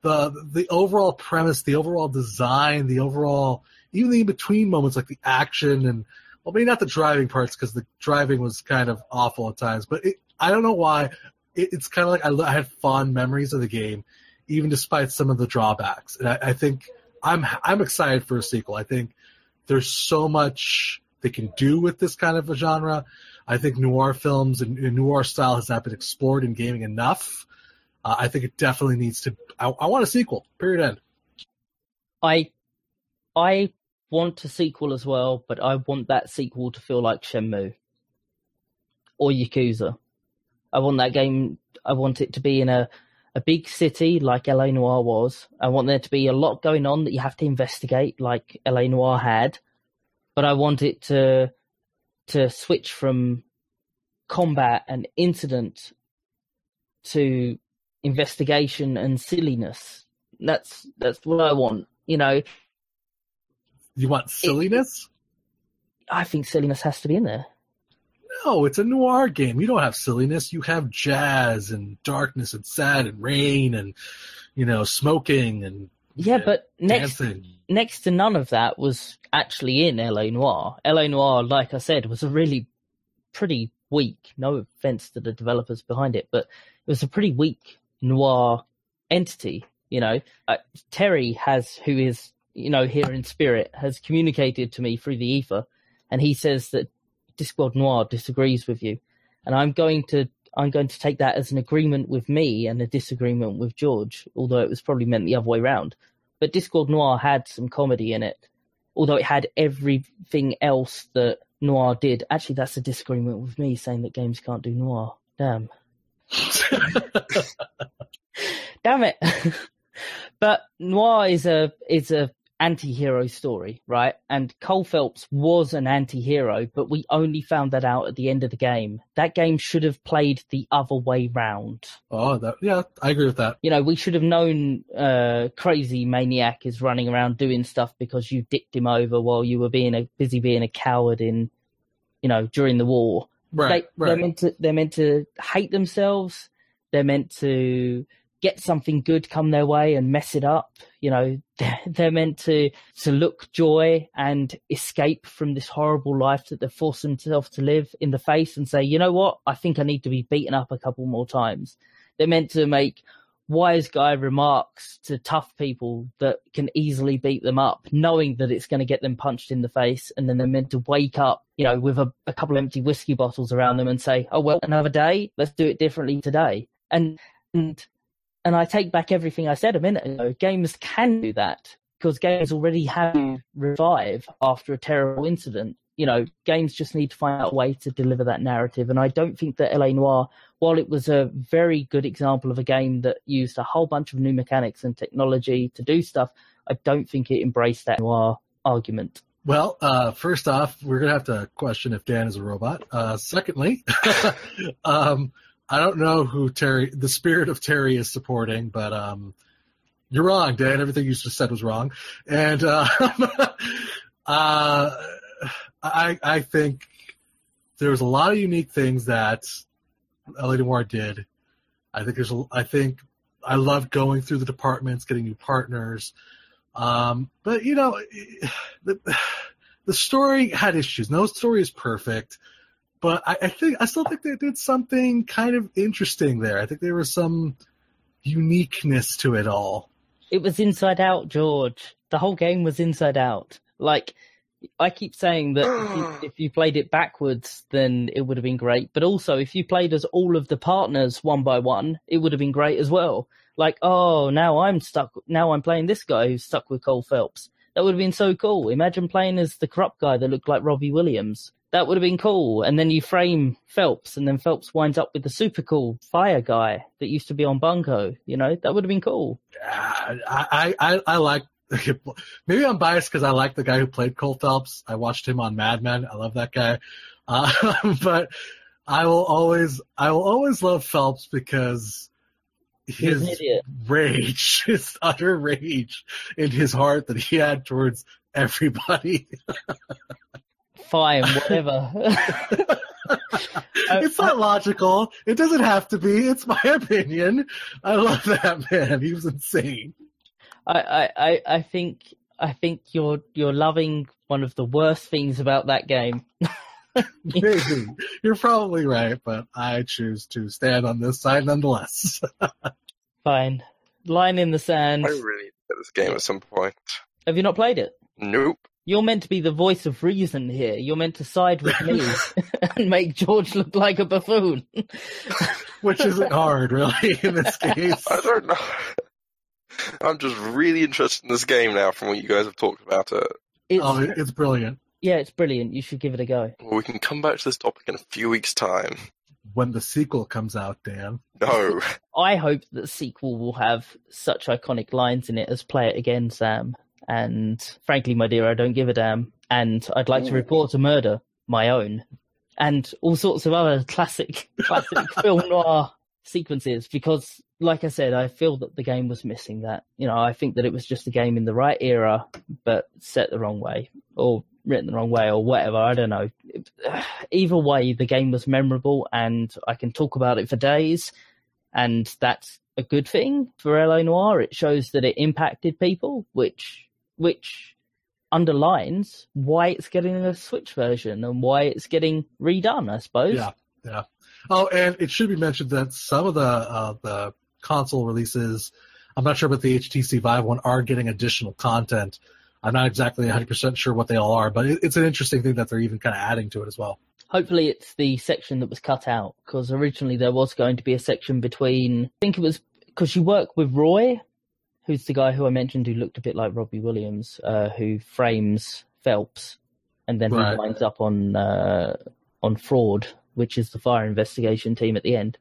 The the overall premise, the overall design, the overall even the in between moments, like the action and well, maybe not the driving parts because the driving was kind of awful at times. But it, I don't know why. It, it's kind of like I, I, had fond memories of the game, even despite some of the drawbacks. And I, I think I'm I'm excited for a sequel. I think there's so much they can do with this kind of a genre. I think noir films and, and noir style has not been explored in gaming enough. Uh, I think it definitely needs to. I, I want a sequel. Period. End. I I want a sequel as well, but I want that sequel to feel like Shenmue. or Yakuza. I want that game. I want it to be in a a big city like LA Noire was. I want there to be a lot going on that you have to investigate, like LA Noire had. But I want it to to switch from combat and incident to investigation and silliness. That's that's what I want. You know, You want silliness? I think silliness has to be in there. No, it's a noir game. You don't have silliness. You have jazz and darkness and sad and rain and you know smoking and Yeah, but next dancing. next to none of that was actually in LA Noire. LA Noire, like I said, was a really pretty weak, no offense to the developers behind it, but it was a pretty weak noir entity. You know, uh, Terry has, who is, you know, here in spirit, has communicated to me through the ether, and he says that Discworld Noir disagrees with you, and I'm going to. I'm going to take that as an agreement with me and a disagreement with George, although it was probably meant the other way round. But Discworld Noir had some comedy in it, although it had everything else that Noir did. Actually, that's a disagreement with me saying that games can't do Noir. Damn. Damn it. but Noir is a is a anti-hero story, right? And Cole Phelps was an anti-hero, but we only found that out at the end of the game. That game should have played the other way round. oh, that, yeah, I agree with that. You know, we should have known uh, crazy maniac is running around doing stuff because you dicked him over while you were being a busy being a coward in, you know, during the war. Right, they, They're right. meant to they're meant to hate themselves. They're meant to get something good come their way and mess it up. You know, they're, they're meant to to look joy and escape from this horrible life that they've forced themselves to live in the face and say, you know what, I think I need to be beaten up a couple more times. They're meant to make wise guy remarks to tough people that can easily beat them up, knowing that it's going to get them punched in the face, and then they're meant to wake up, you know, with a, a couple empty whiskey bottles around them and say, "Oh well, another day. Let's do it differently today." And and and I take back everything I said a minute ago. Games can do that because games already have revive after a terrible incident. You know, games just need to find out a way to deliver that narrative. And I don't think that LA Noire, while it was a very good example of a game that used a whole bunch of new mechanics and technology to do stuff, I don't think it embraced that noir argument. Well, uh, first off, we're gonna have to question if Dan is a robot. Uh, secondly, um, I don't know who Terry, the spirit of Terry, is supporting, but um, you're wrong, Dan. Everything you just said was wrong, and uh, uh, I I think there was a lot of unique things that LA Noire did. I think there's a, I think I love going through the departments, getting new partners. Um, but you know, the the story had issues. No story is perfect, but I, I think I still think they did something kind of interesting there. I think there was some uniqueness to it all. It was inside out, George. The whole game was inside out. Like, I keep saying that if you, if you played it backwards, then it would have been great. But also, if you played as all of the partners one by one, it would have been great as well. Like, oh, now I'm stuck. Now I'm playing this guy who's stuck with Cole Phelps. That would have been so cool. Imagine playing as the corrupt guy that looked like Robbie Williams. That would have been cool. And then you frame Phelps, and then Phelps winds up with the super cool fire guy that used to be on Bunko. You know, that would have been cool. Uh, I I I, I like. Maybe I'm biased because I like the guy who played Cole Phelps. I watched him on Mad Men. I love that guy. Uh, but I will always I will always love Phelps because his rage, his utter rage in his heart that he had towards everybody. Fine, whatever. it's not logical. It doesn't have to be. It's my opinion. I love that man. He was insane. I, I, I, I think I think you're you're loving one of the worst things about that game. Maybe. You're probably right, but I choose to stand on this side nonetheless. Fine. Line in the sand. I really need to get this game at some point. Have you not played it? Nope. You're meant to be the voice of reason here. You're meant to side with me and make George look like a buffoon. Which isn't hard, really, in this case. I don't know. I'm just really interested in this game now from what you guys have talked about it. It's, Oh, it's brilliant. Yeah, it's brilliant. You should give it a go. Well, we can come back to this topic in a few weeks' time. When the sequel comes out, Dan. No. I hope that the sequel will have such iconic lines in it as "Play It Again, Sam." And frankly, my dear, I don't give a damn. And I'd like to mm. report a murder, my own, and all sorts of other classic, classic film noir sequences. Because, like I said, I feel that the game was missing that. You know, I think that it was just a game in the right era, but set the wrong way, or written the wrong way, or whatever. I don't know. Either way, the game was memorable, and I can talk about it for days and that's a good thing for LA Noire. It shows that it impacted people, which which underlines why it's getting a Switch version and why it's getting redone. I suppose. Yeah, yeah. Oh, and it should be mentioned that some of the uh, the console releases, I'm not sure about the HTC Vive one, are getting additional content. I'm not exactly 100% sure what they all are, but it, it's an interesting thing that they're even kind of adding to it as well. Hopefully, it's the section that was cut out because originally there was going to be a section between. I think it was because you work with Roy, who's the guy who I mentioned who looked a bit like Robbie Williams, uh, who frames Phelps, and then Right. he winds up on uh, on fraud, which is the fire investigation team at the end.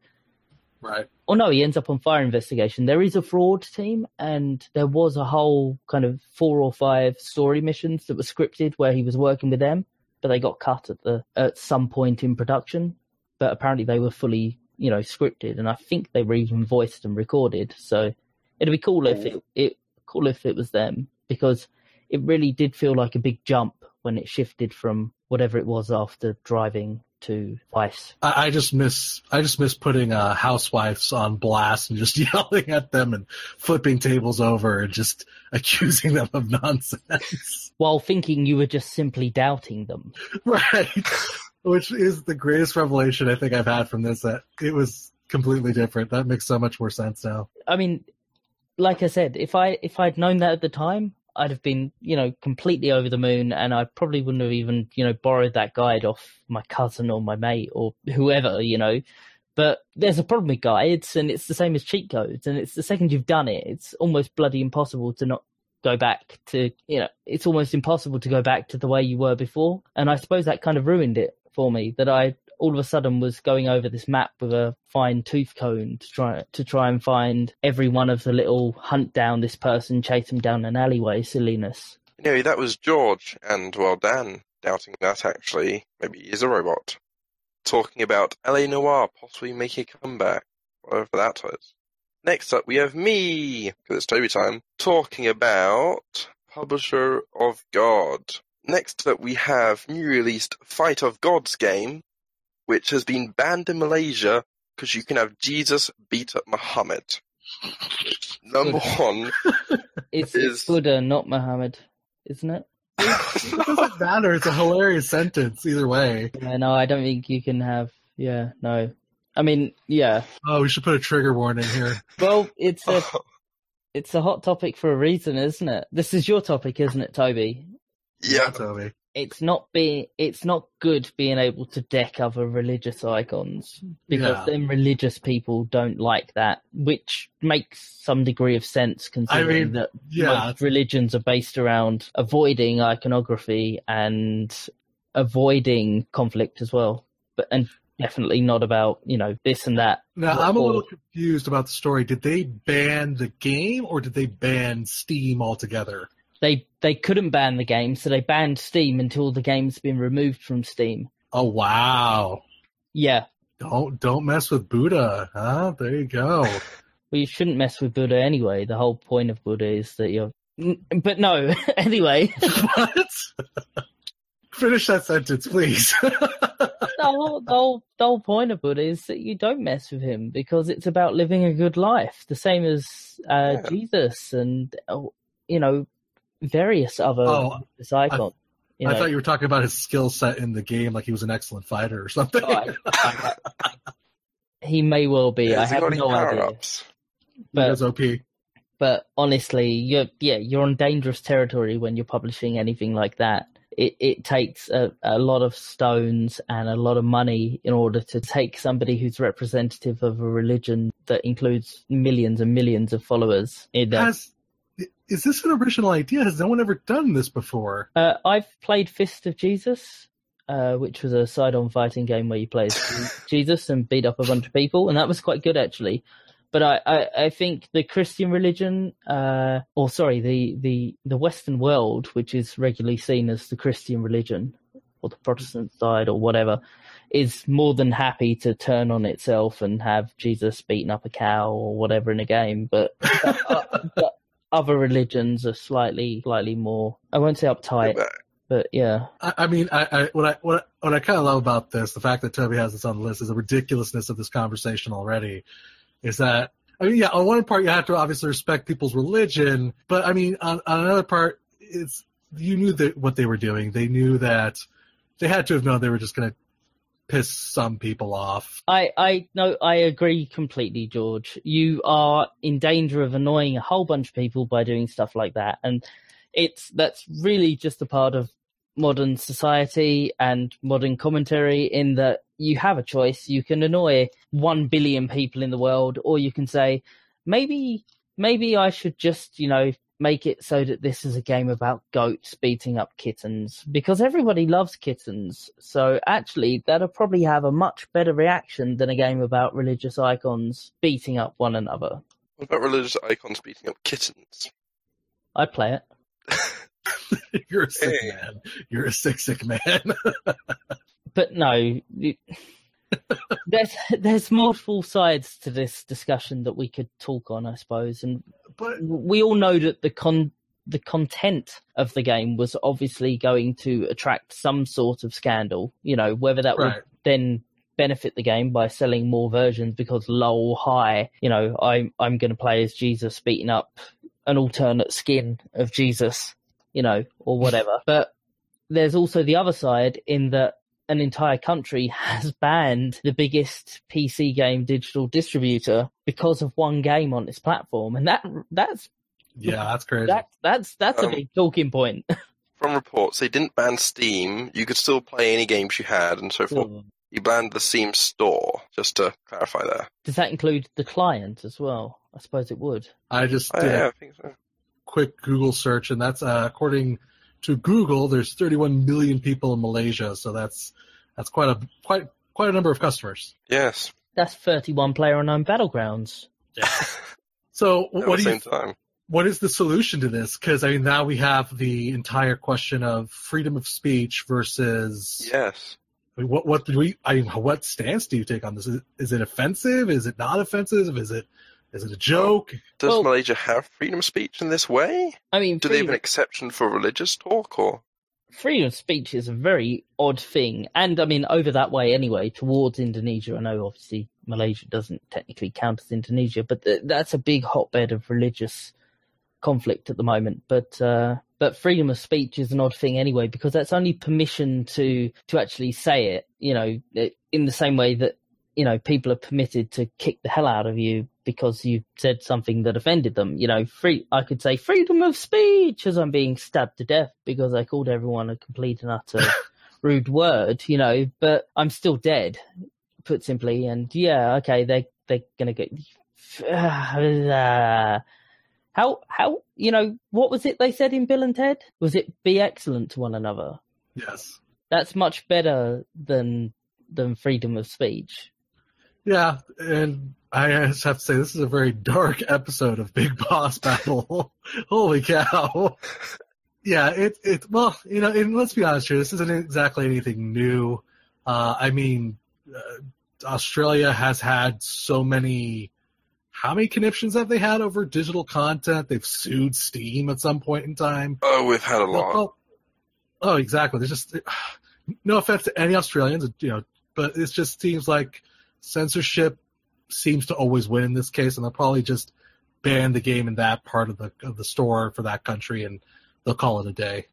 Right. Oh no, he ends up on fire investigation. There is a fraud team, and there was a whole kind of four or five story missions that were scripted where he was working with them, but they got cut at the at some point in production. But apparently they were fully, you know, scripted, and I think they were even voiced and recorded. So it'd be cool if it it cool if it was them because it really did feel like a big jump when it shifted from whatever it was after driving to Vice. I, I just miss I just miss putting uh, housewives on blast and just yelling at them and flipping tables over and just accusing them of nonsense. While thinking you were just simply doubting them. right. Which is the greatest revelation I think I've had from this. That it was completely different. That makes so much more sense now. I mean, like I said, if I if I'd known that at the time, I'd have been, you know, completely over the moon, and I probably wouldn't have even, you know, borrowed that guide off my cousin or my mate or whoever, you know. But there's a problem with guides, and it's the same as cheat codes, and it's the second you've done it, it's almost bloody impossible to not go back to, you know, it's almost impossible to go back to the way you were before. And I suppose that kind of ruined it for me that I all of a sudden was going over this map with a fine tooth comb to try to try and find every one of the little hunt down this person, chase him down an alleyway silliness. No, that was George, and well, Dan doubting that actually. Maybe he is a robot. Talking about LA Noire possibly making a comeback, whatever that is. Next up, we have me, because it's Toby time, talking about Publisher of God. Next up, we have new released Fight of Gods game, which has been banned in Malaysia because you can have Jesus beat up Muhammad. Number one. It's, Is- it's Buddha, not Muhammad, isn't it? It doesn't matter. It's a hilarious sentence either way. Yeah, no, I don't think you can have. Yeah, no. I mean, yeah. Oh, we should put a trigger warning here. Well, it's a it's a hot topic for a reason, isn't it? This is your topic, isn't it, Toby? yeah, Toby. It's not be it's not good being able to deck other religious icons because Yeah. then religious people don't like that, which makes some degree of sense considering mean, that Yeah, most religions are based around avoiding iconography and avoiding conflict as well, but and definitely not about you know this and that. Now, I'm a little confused about the story. Did they ban the game or did they ban Steam altogether? They they couldn't ban the game, so they banned Steam until the game's been removed from Steam. Oh wow! Yeah, Don't don't mess with Buddha, huh? There you go. Well, you shouldn't mess with Buddha anyway. The whole point of Buddha is that you're. But no, anyway, what? Finish that sentence, please. the whole, the, whole, the whole point of Buddha is that you don't mess with him because it's about living a good life. The same as uh, Yeah. Jesus and, oh, you know, various other Oh, religious icons. you I thought you were talking about his skill set in the game, like he was an excellent fighter or something. Oh, I- I- he may well be. I have no idea. power-ups? But was OP. but honestly, you're yeah, you're on dangerous territory when you're publishing anything like that. It it takes a, a lot of stones and a lot of money in order to take somebody who's representative of a religion that includes millions and millions of followers. In a, Has is this an original idea? Has no one ever done this before? Uh, I've played Fist of Jesus, uh, which was a side-on fighting game where you play as Jesus and beat up a bunch of people, and that was quite good actually. But I, I, I think the Christian religion, uh, or sorry, the, the, the Western world, which is regularly seen as the Christian religion, or the Protestant side, or whatever, is more than happy to turn on itself and have Jesus beating up a cow or whatever in a game. But, uh, but other religions are slightly, slightly more. I won't say uptight, but yeah. I, I mean, I, I what I what, what I kind of love about this, the fact that Toby has this on the list, is the ridiculousness of this conversation already. Is that I mean, yeah, on one part you have to obviously respect people's religion, but I mean, on, on another part, it's you knew that what they were doing. They knew that they had to have known they were just going to piss some people off. I, I no, I agree completely, George. You are in danger of annoying a whole bunch of people by doing stuff like that, and it's that's really just a part of modern society and modern commentary in that you have a choice. You can annoy one billion people in the world, or you can say, maybe, maybe I should just, you know, make it so that this is a game about goats beating up kittens because everybody loves kittens. So actually, that'll probably have a much better reaction than a game about religious icons beating up one another. What about religious icons beating up kittens? I'd play it. You're a sick hey. man. You're a sick, sick man. but no, there's there's multiple sides to this discussion that we could talk on, I suppose, and but we all know that the con the content of the game was obviously going to attract some sort of scandal. You know, whether that right. would then benefit the game by selling more versions because low high, you know, I'm I'm going to play as Jesus beating up an alternate skin of Jesus, you know, or whatever. but there's also the other side in that an entire country has banned the biggest PC game digital distributor because of one game on its platform, and that that's yeah, that's crazy. That, that's that's um, a big talking point. from reports, they didn't ban Steam. You could still play any games you had and so forth. You banned the Steam store, just to clarify there. Does that include the client as well? I suppose it would. I just did yeah, I think so. quick Google search, and that's uh, according to Google, there's 31 million people in Malaysia, so that's that's quite a quite quite a number of customers. Yes, that's 31 player unknown battlegrounds. Yeah. so what do you? Time. What is the solution to this? Because I mean, now we have the entire question of freedom of speech versus yes. I mean, what what do we? I mean, what stance do you take on this? Is, is it offensive? Is it not offensive? Is it is it a joke? Does well, Malaysia have freedom of speech in this way? I mean, do they have an exception for religious talk or? Freedom of speech is a very odd thing, and I mean, over that way anyway, towards Indonesia. I know obviously Malaysia doesn't technically count as Indonesia, but th- that's a big hotbed of religious conflict at the moment. But uh, but freedom of speech is an odd thing anyway because that's only permission to to actually say it. You know, in the same way that you know people are permitted to kick the hell out of you because you said something that offended them. You know, free. I could say freedom of speech as I'm being stabbed to death because I called everyone a complete and utter rude word. You know, but I'm still dead, put simply. And yeah, okay, they they're gonna get. Uh, how how you know what was it they said in Bill and Ted? Was it be excellent to one another? Yes. That's much better than than freedom of speech. Yeah, and I just have to say this is a very dark episode of Big Boss Battle. Holy cow! yeah, it it well, you know, and let's be honest here. This isn't exactly anything new. Uh, I mean, uh, Australia has had so many. How many conniptions have they had over digital content? They've sued Steam at some point in time. Oh, we've had a lot. Well, oh, exactly. There's just no offense to any Australians, you know, but it just seems like censorship seems to always win in this case, and they'll probably just ban the game in that part of the of the store for that country, and they'll call it a day.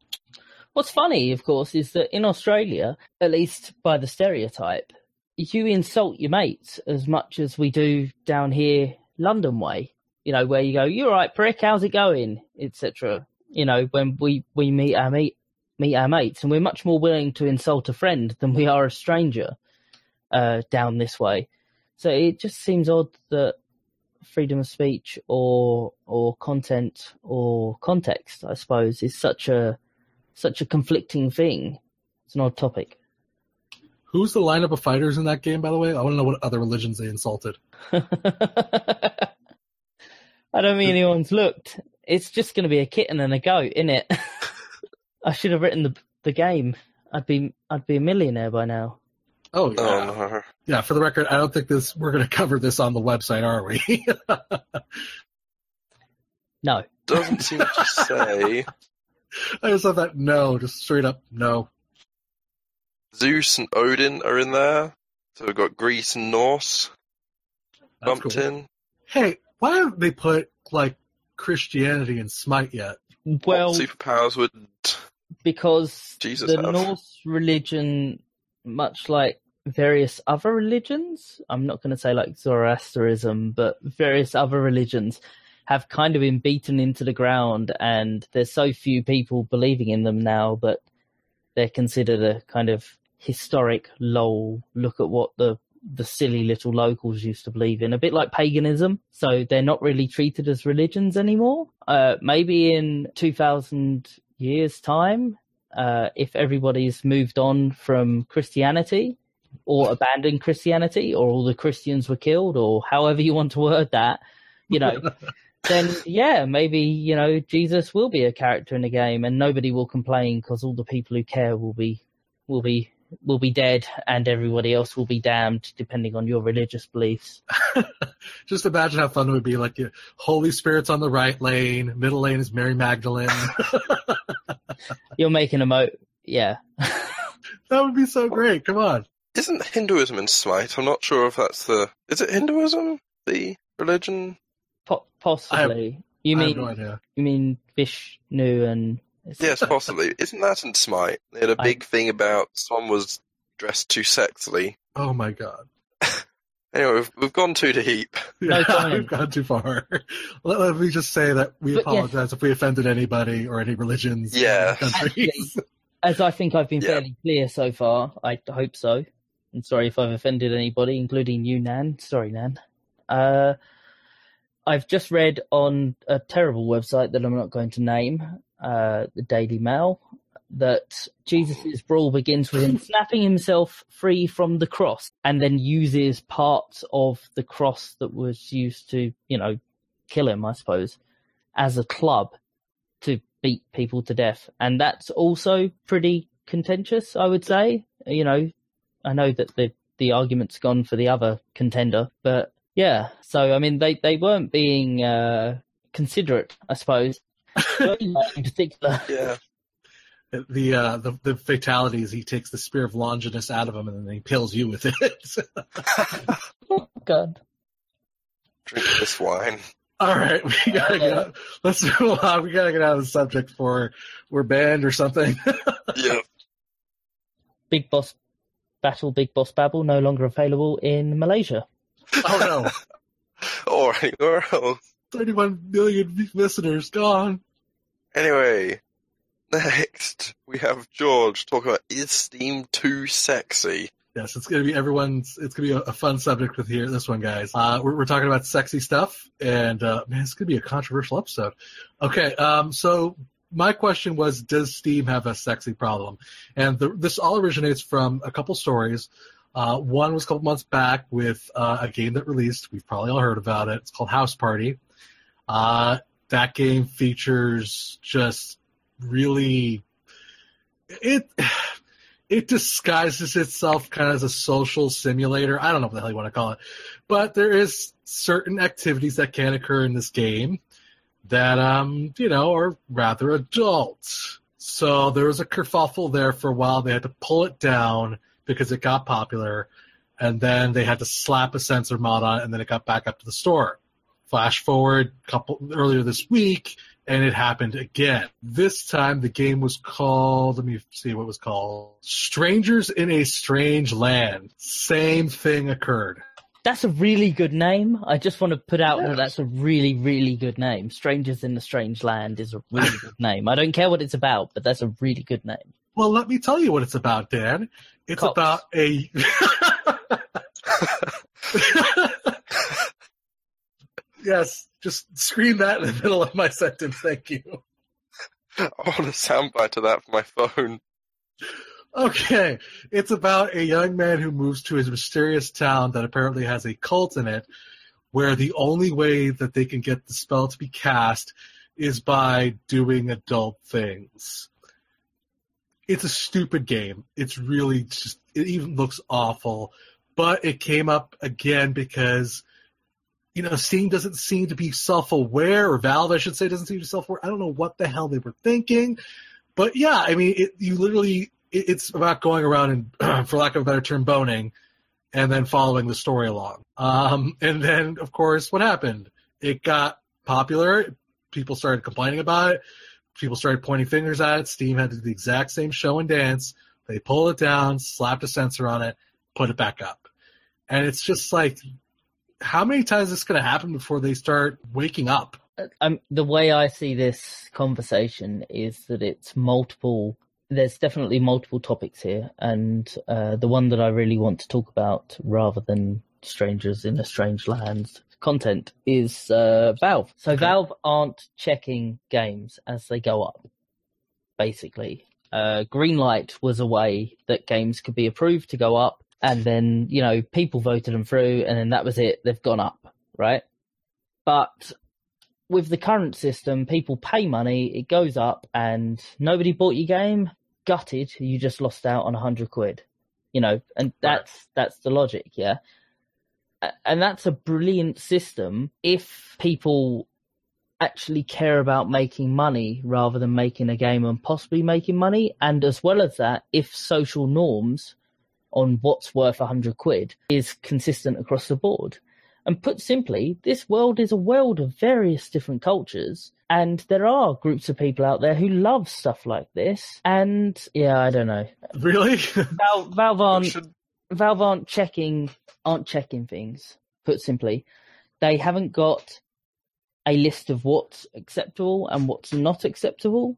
What's funny, of course, is that in Australia, at least by the stereotype, you insult your mates as much as we do down here, London way. You know, where you go, "You're right, prick. How's it going?" etc. You know, when we we meet our meet meet our mates, and we're much more willing to insult a friend than we are a stranger uh, down this way. So it just seems odd that freedom of speech or or content or context, I suppose, is such a such a conflicting thing. It's an odd topic. Who's the lineup of fighters in that game, by the way? I want to know what other religions they insulted. I don't mean anyone's looked. It's just going to be a kitten and a goat, isn't it? I should have written the the game. I'd be I'd be a millionaire by now. Oh, oh yeah, Oh no. yeah. For the record, I don't think this. We're going to cover this on the website, are we? No, Doesn't seem to say. I just thought that no, just straight up no. Zeus and Odin are in there. So we've got Greece and Norse That's bumped cool. in. Hey, why haven't they put like Christianity in Smite yet? well, what superpowers would because Jesus the have? Norse religion, much like various other religions, I'm not going to say like Zoroastrianism, but various other religions have kind of been beaten into the ground, and there's so few people believing in them now that they're considered a kind of historic lol. Look at what the the silly little locals used to believe in, a bit like paganism. So they're not really treated as religions anymore. Uh, maybe in 2000 years' time, uh, if everybody's moved on from Christianity or abandoned Christianity, or all the Christians were killed, or however you want to word that, you know, then yeah, maybe you know Jesus will be a character in the game, and nobody will complain because all the people who care will be will be will be dead, and everybody else will be damned, depending on your religious beliefs. Just imagine how fun it would be. Like, Holy Spirit's on the right lane, middle lane is Mary Magdalene. You're making a moat. yeah. that would be so great. Come on. Isn't Hinduism in Smite? I'm not sure if that's the. Is it Hinduism? The religion? Po- possibly. you mean no you mean Vishnu and Yes, possibly. Isn't that in Smite? They had a I- big thing about someone was dressed too sexily. Oh my god. Anyway, we've, we've gone too deep. No Yeah, comment. we've gone too far. Let, let me just say that we But, yeah. apologize if we offended anybody or any religions. or Yeah. countries. as I think I've been Yeah. fairly clear so far. I hope so. I'm sorry if I've offended anybody, including you, Nan. Sorry, Nan. Uh, I've just read on a terrible website that I'm not going to name, uh, the Daily Mail, that Jesus' brawl begins with him snapping himself free from the cross and then uses parts of the cross that was used to, you know, kill him, I suppose, as a club to beat people to death. And that's also pretty contentious, I would say. You know, I know that the, the argument's gone for the other contender, but yeah. So, I mean, they, they weren't being, uh, considerate, I suppose. in particular. Yeah. the, uh, the the fatalities, he takes the spear of Longinus out of him and then he pills you with it. Oh, God. Drink this wine. All right, we gotta get. Let's move on. We gotta get out of the subject for we're banned or something. Yeah. Big Boss Battle, Big Boss Babble, no longer available in Malaysia. oh no, Or anywhere else. 31 million listeners gone. Anyway, next we have George talking about is Steam too sexy? Yes, it's gonna be everyone's. It's gonna be a, a fun subject with here. This one, guys. Uh, we're, we're talking about sexy stuff, and uh, man, it's gonna be a controversial episode. Okay, um, so my question was, does Steam have a sexy problem? And the, this all originates from a couple stories. Uh, one was a couple months back with uh, a game that released. We've probably all heard about it. It's called House Party. Uh, that game features just really it it disguises itself kind of as a social simulator. I don't know what the hell you want to call it, but there is certain activities that can occur in this game that um you know are rather adult. So there was a kerfuffle there for a while. They had to pull it down because it got popular, and then they had to slap a censor mod on and then it got back up to the store. Flash forward couple earlier this week, and it happened again. This time the game was called, let me see what was called. Strangers in a Strange Land. Same thing occurred. That's a really good name. I just want to put out Yes. that that's a really, really good name. Strangers in a Strange Land is a really good name. I don't care what it's about, but that's a really good name. Well, let me tell you what it's about, Dan. It's Cops. about a. Yes, just scream that in the middle of my sentence. Thank you. I want a soundbite of that for my phone. Okay, it's about a young man who moves to his mysterious town that apparently has a cult in it, where the only way that they can get the spell to be cast is by doing adult things. It's a stupid game. It's really just, it even looks awful, but it came up again because, you know, Steam doesn't seem to be self-aware, or Valve, I should say, doesn't seem to be self-aware. I don't know what the hell they were thinking, but yeah, I mean, it, you literally it, it's about going around and, for lack of a better term, boning, and then following the story along. Um, and then, of course, what happened? It got popular. People started complaining about it. People started pointing fingers at it. Steam had to do the exact same show and dance. They pulled it down, slapped a censor on it, put it back up. And it's just like, how many times is this going to happen before they start waking up? Um, the way I see this conversation is that it's multiple there's definitely multiple topics here, and uh, the one that I really want to talk about, rather than strangers in a strange land content, is uh, Valve. So okay. Valve aren't checking games as they go up. Basically, uh, Greenlight was a way that games could be approved to go up, and then you know people voted them through, and then that was it. They've gone up, right? But with the current system, people pay money, it goes up, and nobody bought your game. Gutted, you just lost out on a hundred quid. You know, and that's right. that's the logic, yeah. And that's a brilliant system if people actually care about making money rather than making a game and possibly making money. And as well as that, if social norms on what's worth a hundred quid is consistent across the board. And put simply, this world is a world of various different cultures. And there are groups of people out there who love stuff like this. And yeah, I don't know. Really? Valve, Valve aren't, should... Valve aren't checking, aren't checking things. Put simply, they haven't got a list of what's acceptable and what's not acceptable.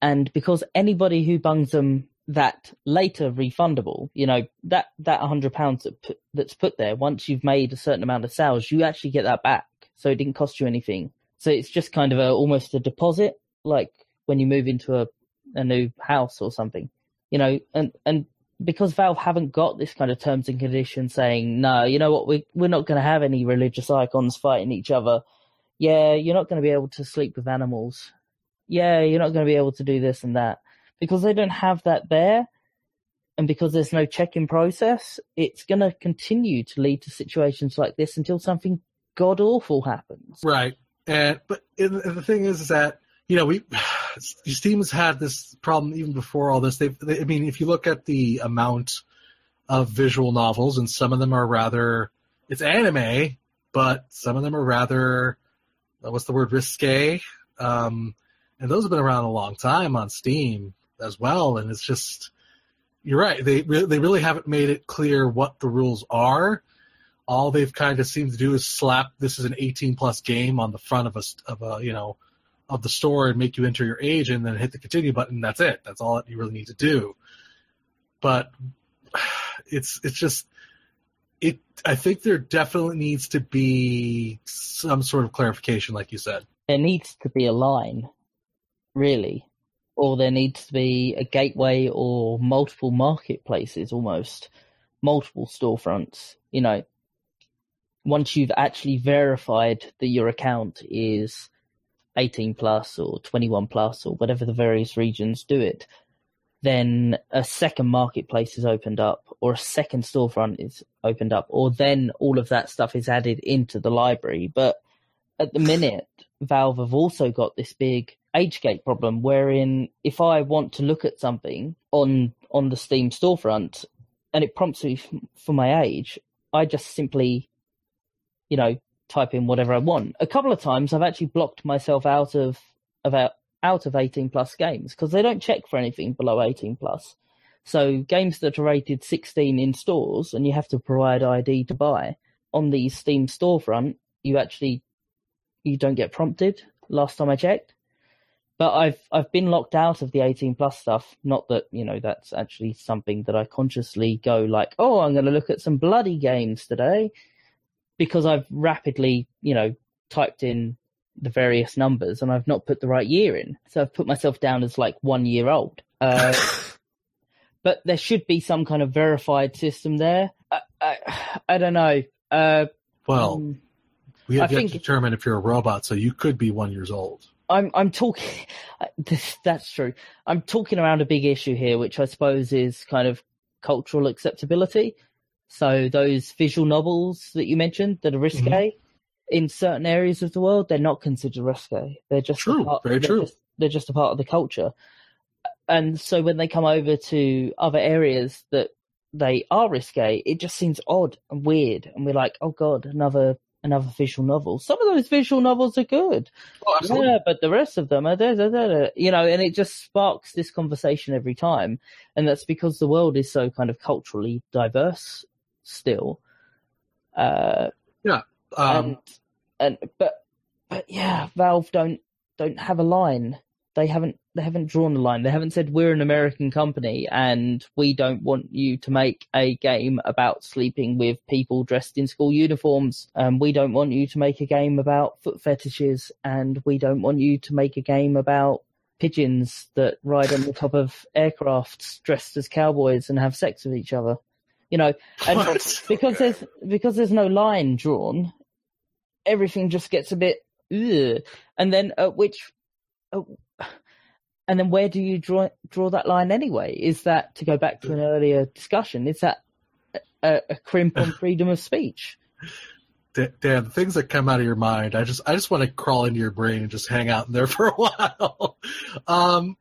And because anybody who bungs them that later refundable. You know that that hundred pounds that that's put there once you've made a certain amount of sales, you actually get that back. So it didn't cost you anything. So it's just kind of a almost a deposit, like when you move into a a new house or something. You know, and and because Valve haven't got this kind of terms and conditions saying no, you know what, we we're not going to have any religious icons fighting each other. Yeah, you're not going to be able to sleep with animals. Yeah, you're not going to be able to do this and that because they don't have that there and because there's no check-in process, it's going to continue to lead to situations like this until something god awful happens. Right. And but the thing is, is that you know we Steam has had this problem even before all this. They've, they, I mean, if you look at the amount of visual novels, and some of them are rather it's anime, but some of them are rather what's the word risque. Um, and those have been around a long time on Steam as well. And it's just, you're right. They they really haven't made it clear what the rules are. All they've kind of seemed to do is slap this is an 18 plus game on the front of a of a you know of the store and make you enter your age and then hit the continue button. That's it. That's all that you really need to do. But it's it's just it. I think there definitely needs to be some sort of clarification, like you said. There needs to be a line, really or there needs to be a gateway or multiple marketplaces almost, multiple storefronts. You know, once you've actually verified that your account is 18 plus or 21 plus or whatever the various regions do it, then a second marketplace is opened up or a second storefront is opened up or then all of that stuff is added into the library. But at the minute, Valve have also got this big age gate problem wherein if I want to look at something on on the Steam storefront and it prompts me f- for my age, I just simply, you know, type in whatever I want. A couple of times I've actually blocked myself out of about out of 18 plus games because they don't check for anything below 18 plus. So games that are rated 16 in stores and you have to provide ID to buy on the Steam storefront, you actually you don't get prompted. Last time I checked, but I've I've been locked out of the 18 plus stuff. Not that you know that's actually something that I consciously go like, oh, I'm going to look at some bloody games today, because I've rapidly you know typed in the various numbers and I've not put the right year in. So I've put myself down as like one year old. Uh, but there should be some kind of verified system there. I, I, I don't know. Uh, Well, um, we have I yet think- to determine if you're a robot, so you could be one years old. I'm I'm talking. This, that's true. I'm talking around a big issue here, which I suppose is kind of cultural acceptability. So those visual novels that you mentioned that are risque Mm-hmm. in certain areas of the world, they're not considered risque. They're just True, part, very they're true. Just, they're just a part of the culture. And so when they come over to other areas that they are risque, it just seems odd and weird, and we're like, oh god, another another visual novel. Some of those visual novels are good. Oh, Yeah, but the rest of them are da, da, da, you know, and it just sparks this conversation every time, and that's because the world is so kind of culturally diverse still. Uh, yeah, Um, and and but but yeah, Valve don't don't have a line. They haven't they haven't drawn a line. They haven't said we're an American company and we don't want you to make a game about sleeping with people dressed in school uniforms. Um, we don't want you to make a game about foot fetishes, and we don't want you to make a game about pigeons that ride on the top of aircrafts dressed as cowboys and have sex with each other. You know, and because there's because there's no line drawn, everything just gets a bit ugh. and then at which uh, and then where do you draw draw that line anyway is that to go back to an earlier discussion is that a, a crimp on freedom of speech Da- Dan, the things that come out of your mind, I just I just want to crawl into your brain and just hang out in there for a while. um,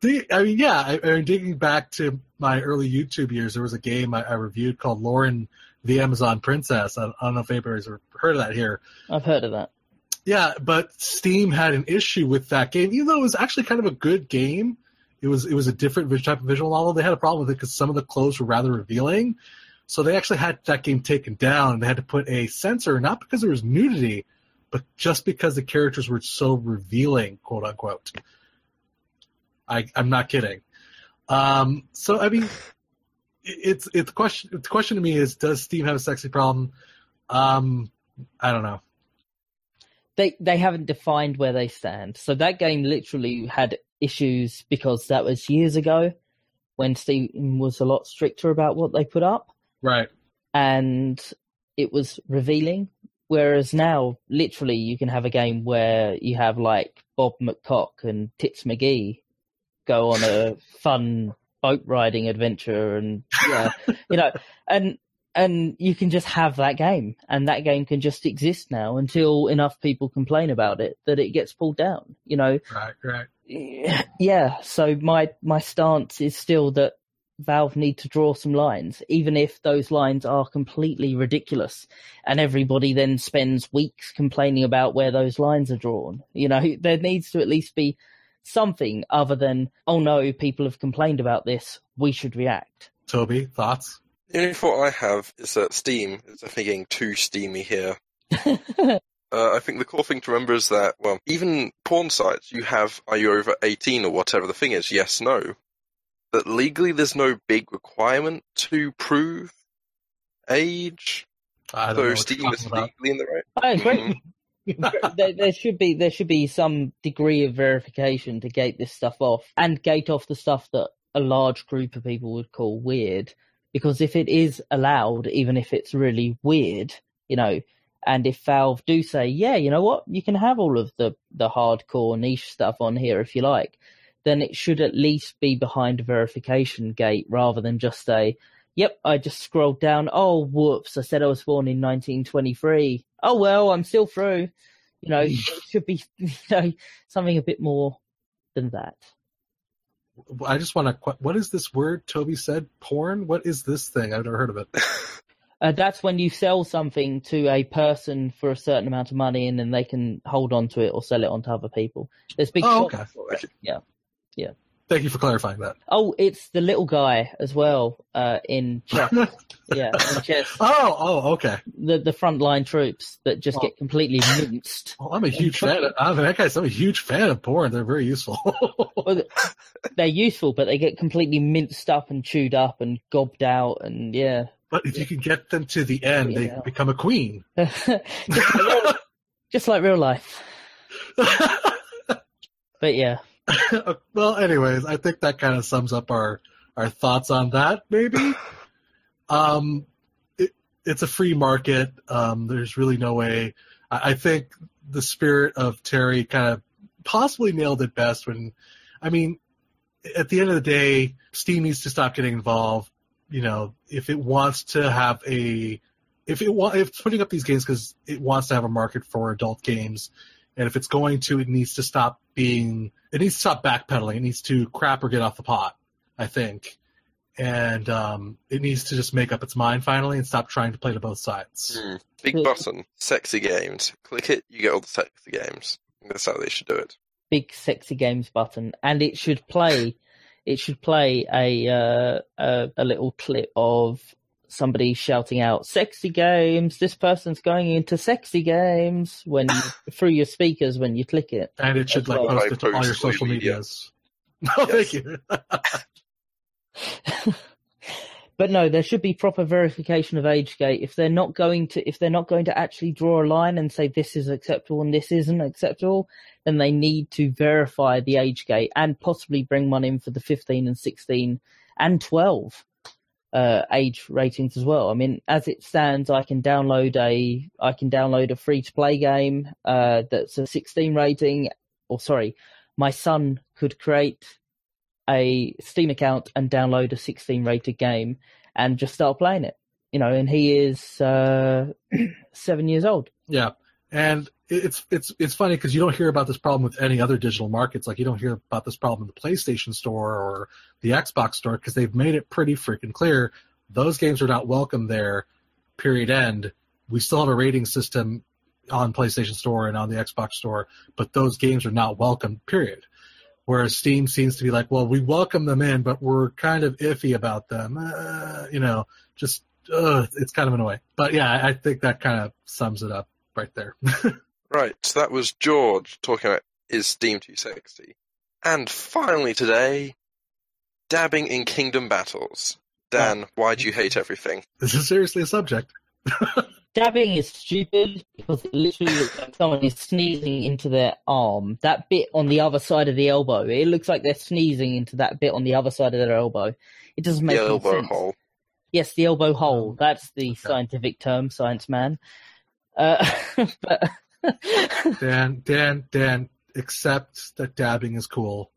the, I mean, yeah, I, I mean, digging back to my early YouTube years, there was a game I, I reviewed called Loren the Amazon Princess. I, I don't know if anybody's heard of that here. i've heard of that Yeah, but Steam had an issue with that game, even though it was actually kind of a good game. It was it was a different type of visual novel. They had a problem with it because some of the clothes were rather revealing, so they actually had that game taken down. They had to put a censor, not because there was nudity, but just because the characters were so revealing, quote unquote. I I'm not kidding. Um, so I mean, it- it's it's the question. The question to me is, does Steam have a sexy problem? Um, I don't know. They they haven't defined where they stand. So that game literally had issues because that was years ago when Steam was a lot stricter about what they put up Right. and it was revealing. Whereas now, literally, you can have a game where you have like Bob McCock and Tits McGee go on a fun boat riding adventure, and yeah, you know, and and you can just have that game, and that game can just exist now until enough people complain about it that it gets pulled down. You know, Right. Right. yeah. So my my stance is still that Valve need to draw some lines, even if those lines are completely ridiculous, and everybody then spends weeks complaining about where those lines are drawn. You know, there needs to at least be something other than, oh no, people have complained about this, we should react. Toby, thoughts? The only thought I have is that Steam is definitely getting too steamy here. Uh, I think the core thing to remember is that, well, even porn sites, you have, are you over 18 or whatever the thing is? Yes, no. That legally there's no big requirement to prove age, I don't know so what Steam is about. legally in the right. I agree. there, there should be there should be some degree of verification to gate this stuff off and gate off the stuff that a large group of people would call weird. Because if it is allowed, even if it's really weird, you know, and if Valve do say, yeah, you know what, you can have all of the the hardcore niche stuff on here if you like, then it should at least be behind a verification gate rather than just say, Yep, I just scrolled down. Oh, whoops! I said I was born in 1923. Oh well, I'm still through. You know, mm. it should be you know something a bit more than that. I just want to. What is this word Toby said? Porn? What is this thing? I've never heard of it. Uh, that's when you sell something to a person for a certain amount of money, and then they can hold on to it or sell it on to other people. There's big Oh, okay. for it. Yeah. Thank you for clarifying that. Oh, it's the little guy as well uh, in chess. yeah, in chess. Oh, oh, okay. The the frontline troops that just Oh. get completely minced. Well, I'm a huge fan. Of, I'm that guy's. I'm a huge fan of porn. They're very useful. Well, they're useful, but they get completely minced up and chewed up and gobbed out, and yeah. but if you can get them to the end, they become a queen. Just little- Just like real life. But yeah, well, anyways, I think that kind of sums up our our thoughts on that. Maybe. Um, it, it's a free market. Um, there's really no way. I, I think the spirit of Terry kind of possibly nailed it best when, I mean, at the end of the day, Steam needs to stop getting involved. You know, if it wants to have a, if it want, if it's putting up these games because it wants to have a market for adult games, and if it's going to, it needs to stop being, it needs to stop backpedaling. It needs to crap or get off the pot. I think, and um, it needs to just make up its mind finally and stop trying to play to both sides. Hmm. Big button, sexy games. Click it, you get all the sexy games. That's how they should do it. big sexy games button, and it should play. It should play a uh, a, a little clip of somebody shouting out "sexy games." This person's going into sexy games when you, through your speakers when you click it. And it should like Well, post I it to all your social social media. medias. No, thank you. But no, there should be proper verification of age gate. If they're not going to, if they're not going to actually draw a line and say this is acceptable and this isn't acceptable, then they need to verify the age gate and possibly bring one in for the 15 and 16 and 12 uh, age ratings as well. I mean, as it stands, I can download a, I can download a free to play game uh, that's a 16 rating. Or sorry, my son could create a Steam account and download a 16 rated game and just start playing it. You know, and he is uh, seven years old. Yeah, and it's it's it's funny because you don't hear about this problem with any other digital markets. Like you don't hear about this problem in the PlayStation Store or the Xbox Store because they've made it pretty freaking clear those games are not welcome there. Period. End. We still have a rating system on PlayStation Store and on the Xbox Store, but those games are not welcome. Period. Whereas Steam seems to be like, well, we welcome them in, but we're kind of iffy about them. Uh, you know, just uh, it's kind of annoying. But yeah, I I think that kind of sums it up right there. Right, so that was George talking about is Steam 260. And finally today, dabbing in Kingdom Battles. Dan, why do you hate everything? this is seriously a subject. Dabbing is stupid because it literally looks like someone is sneezing into their arm. That bit on the other side of the elbow, it looks like they're sneezing into that bit on the other side of their elbow. It doesn't make the any elbow sense. hole. Yes, the elbow hole. Um, That's the okay. scientific term, science man. Uh, but Dan, Dan, Dan, accept that dabbing is cool.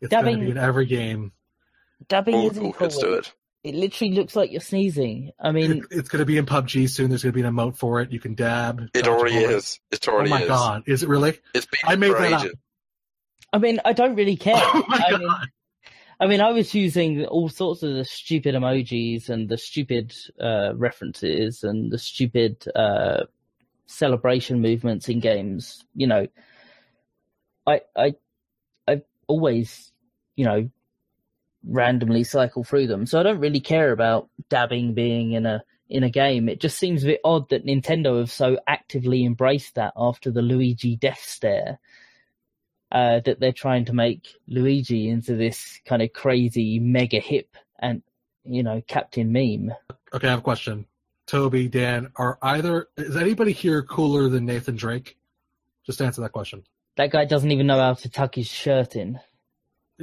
It's going to Dabbing- be in every game. dabbing All the isn't cool cool. kids do it. It literally looks like you're sneezing. I mean, It, it's going to be in PUBG soon. There's going to be an emote for it. You can dab. It already bullets. is. It already is. Oh my is. god, is it really? It's been I made for that up. I mean, I don't really care. Oh my I god. mean, I mean, I was using all sorts of the stupid emojis and the stupid uh, references and the stupid uh, celebration movements in games. You know, I I I always, you know, randomly cycle through them, so I don't really care about dabbing being in a in a game. It just seems a bit odd that Nintendo have so actively embraced that after the Luigi death stare uh, that they're trying to make Luigi into this kind of crazy mega hip and you know Captain Meme. Okay, I have a question. Toby, Dan, are either is anybody here cooler than Nathan Drake? Just answer that question. That guy doesn't even know how to tuck his shirt in.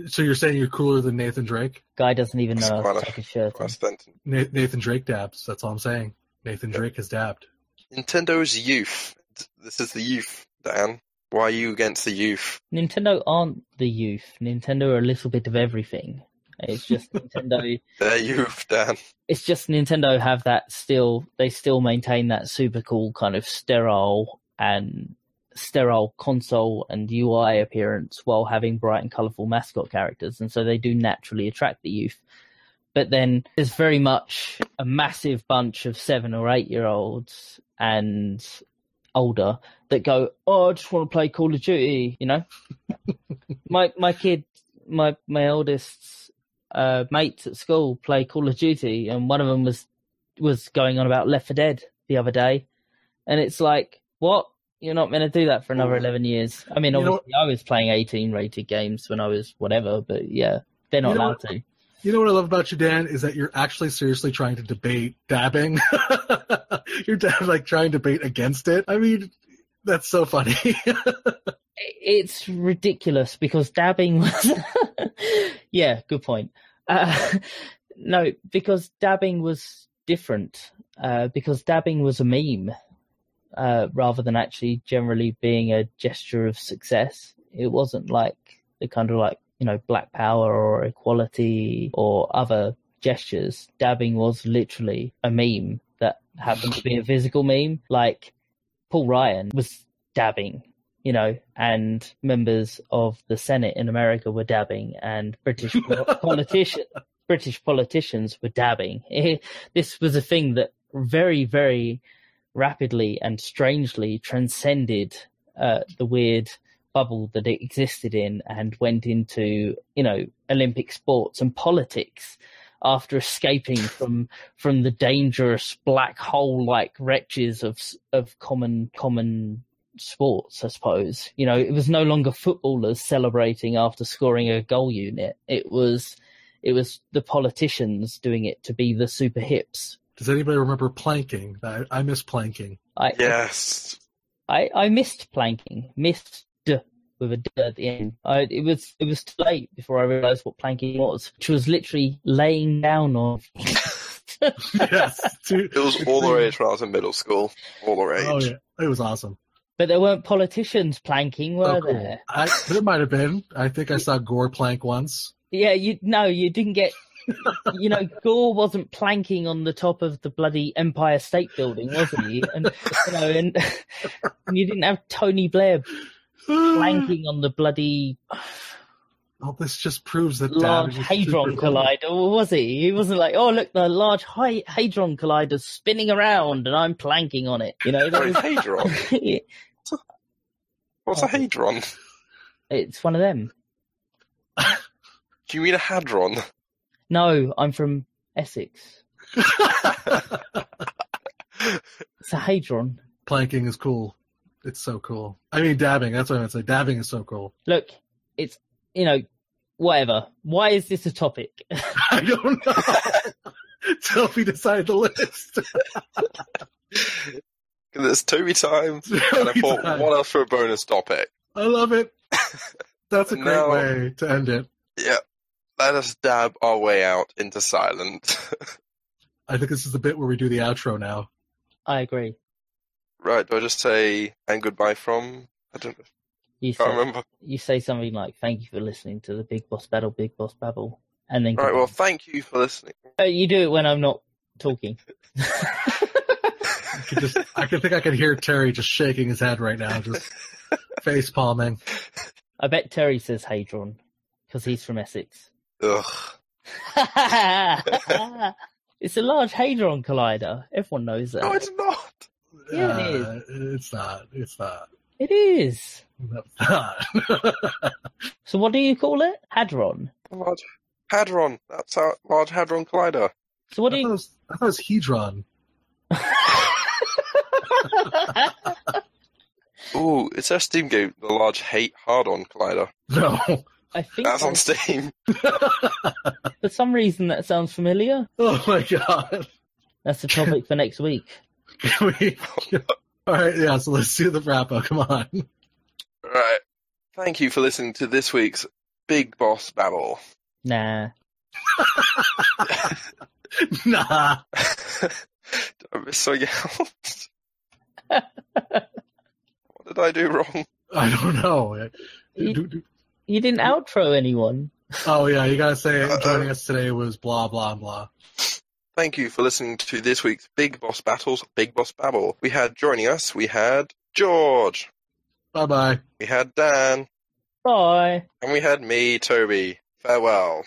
So you're saying you're cooler than Nathan Drake? Guy doesn't even know how to tuck his shirt in. Quite sentence. Na- Nathan Drake dabs. That's all I'm saying. Nathan Drake has dabbed. Nintendo's youth. This is the youth, Dan. Why are you against the youth? Nintendo aren't the youth. Nintendo are a little bit of everything. It's just Nintendo. They're youth, Dan. It's just Nintendo have that still. They still maintain that super cool kind of sterile and sterile console and UI appearance while having bright and colorful mascot characters, and so they do naturally attract the youth. But then there's very much a massive bunch of seven or eight year olds and older that go, "Oh, I just want to play Call of Duty," you know. my my kid, my my eldest's uh, mates at school play Call of Duty, and one of them was was going on about Left 4 Dead the other day, and it's like, what? You're not going to do that for another eleven years. I mean, You obviously, I was playing 18 rated games when I was whatever, but yeah, they're not allowed what? to. You know what I love about you, Dan, is that you're actually seriously trying to debate dabbing. you're like trying to debate against it. I mean, That's so funny. it's ridiculous because dabbing was yeah good point. Uh, no because dabbing was different uh, because dabbing was a meme uh, rather than actually generally being a gesture of success. It wasn't like the kind of like you know black power or equality or other gestures. Dabbing was literally a meme that happened to be a physical meme. Like paul ryan was dabbing you know, and members of the Senate in America were dabbing, and British politicians, British politicians were dabbing. this was a thing that very, very rapidly and strangely transcended uh, the weird bubble that it existed in, and went into, you know, Olympic sports and politics after escaping from from the dangerous black hole like wretches of of common common sports, I suppose. You know, it was no longer footballers celebrating after scoring a goal unit. It was it was the politicians doing it to be the super hips. Does anybody remember planking? I, I miss planking. I, yes. I, I missed planking. Missed with a a d at the end. I, it was it was too late before I realised what planking was, which was literally laying down on. yes, it was all the rage when I was in middle school. All the oh, rage. Oh yeah, it was awesome. But there weren't politicians planking, were oh, cool. there? I, there might have been. I think I saw Gore plank once. Yeah, you no, you didn't get. you know, Gore wasn't planking on the top of the bloody Empire State Building, wasn't he? And you know, and, and you didn't have Tony Blair planking on the bloody. Well, this just proves that large hadron collider, cool. was he? He wasn't like, oh look, the large hadron collider's spinning around and I'm planking on it. You know, that was... hadron. What's a hadron? It's one of them. Do you mean a hadron? No, I'm from Essex. it's a hadron. Planking is cool. It's so cool. I mean, dabbing. That's what I'm say. Dabbing is so cool. Look, it's you know, whatever. Why is this a topic? I don't know. Toby decide the list. it's Toby time, Toby and I thought, time. what else for a bonus topic? I love it. That's a great now, way to end it. Yeah. Let us dab our way out into silence. I think this is the bit where we do the outro now. I agree. Right, do I just say and goodbye from? I don't know. you can't say, remember. You say something like, thank you for listening to the Big Boss Battle, Big Boss Babble. And then. Right, well, thank you for listening. Uh, you do it when I'm not talking. I, can just, I can think I can hear Terry just shaking his head right now, just face palming. I bet Terry says Hadron, because he's from Essex. Ugh. it's a large Hadron Collider. Everyone knows that. No, it's not. Yeah, uh, it is. It's not. It's not. It is. No, it's not. so what do you call it? Hadron. Large hadron. That's a large hadron collider. So what do I you? Thought was, I thought it was hedron. Ooh, it's a Steam game, the large hate hard-on collider. No. I think that's on Steam. For some reason, that sounds familiar. Oh my god! That's the topic for next week. Can we? All right, yeah. So let's do the wrap up. Come on. All right. Thank you for listening to this week's Big Boss Babble. Nah. nah. did I miss something else? what did I do wrong? I don't know. You, you didn't outro anyone. Oh yeah, you gotta say uh, joining us today was blah blah blah. Thank you for listening to this week's Big Boss Battles, Big Boss Babble. We had joining us, we had George. Bye bye. We had Dan. Bye. And we had me, Toby. Farewell.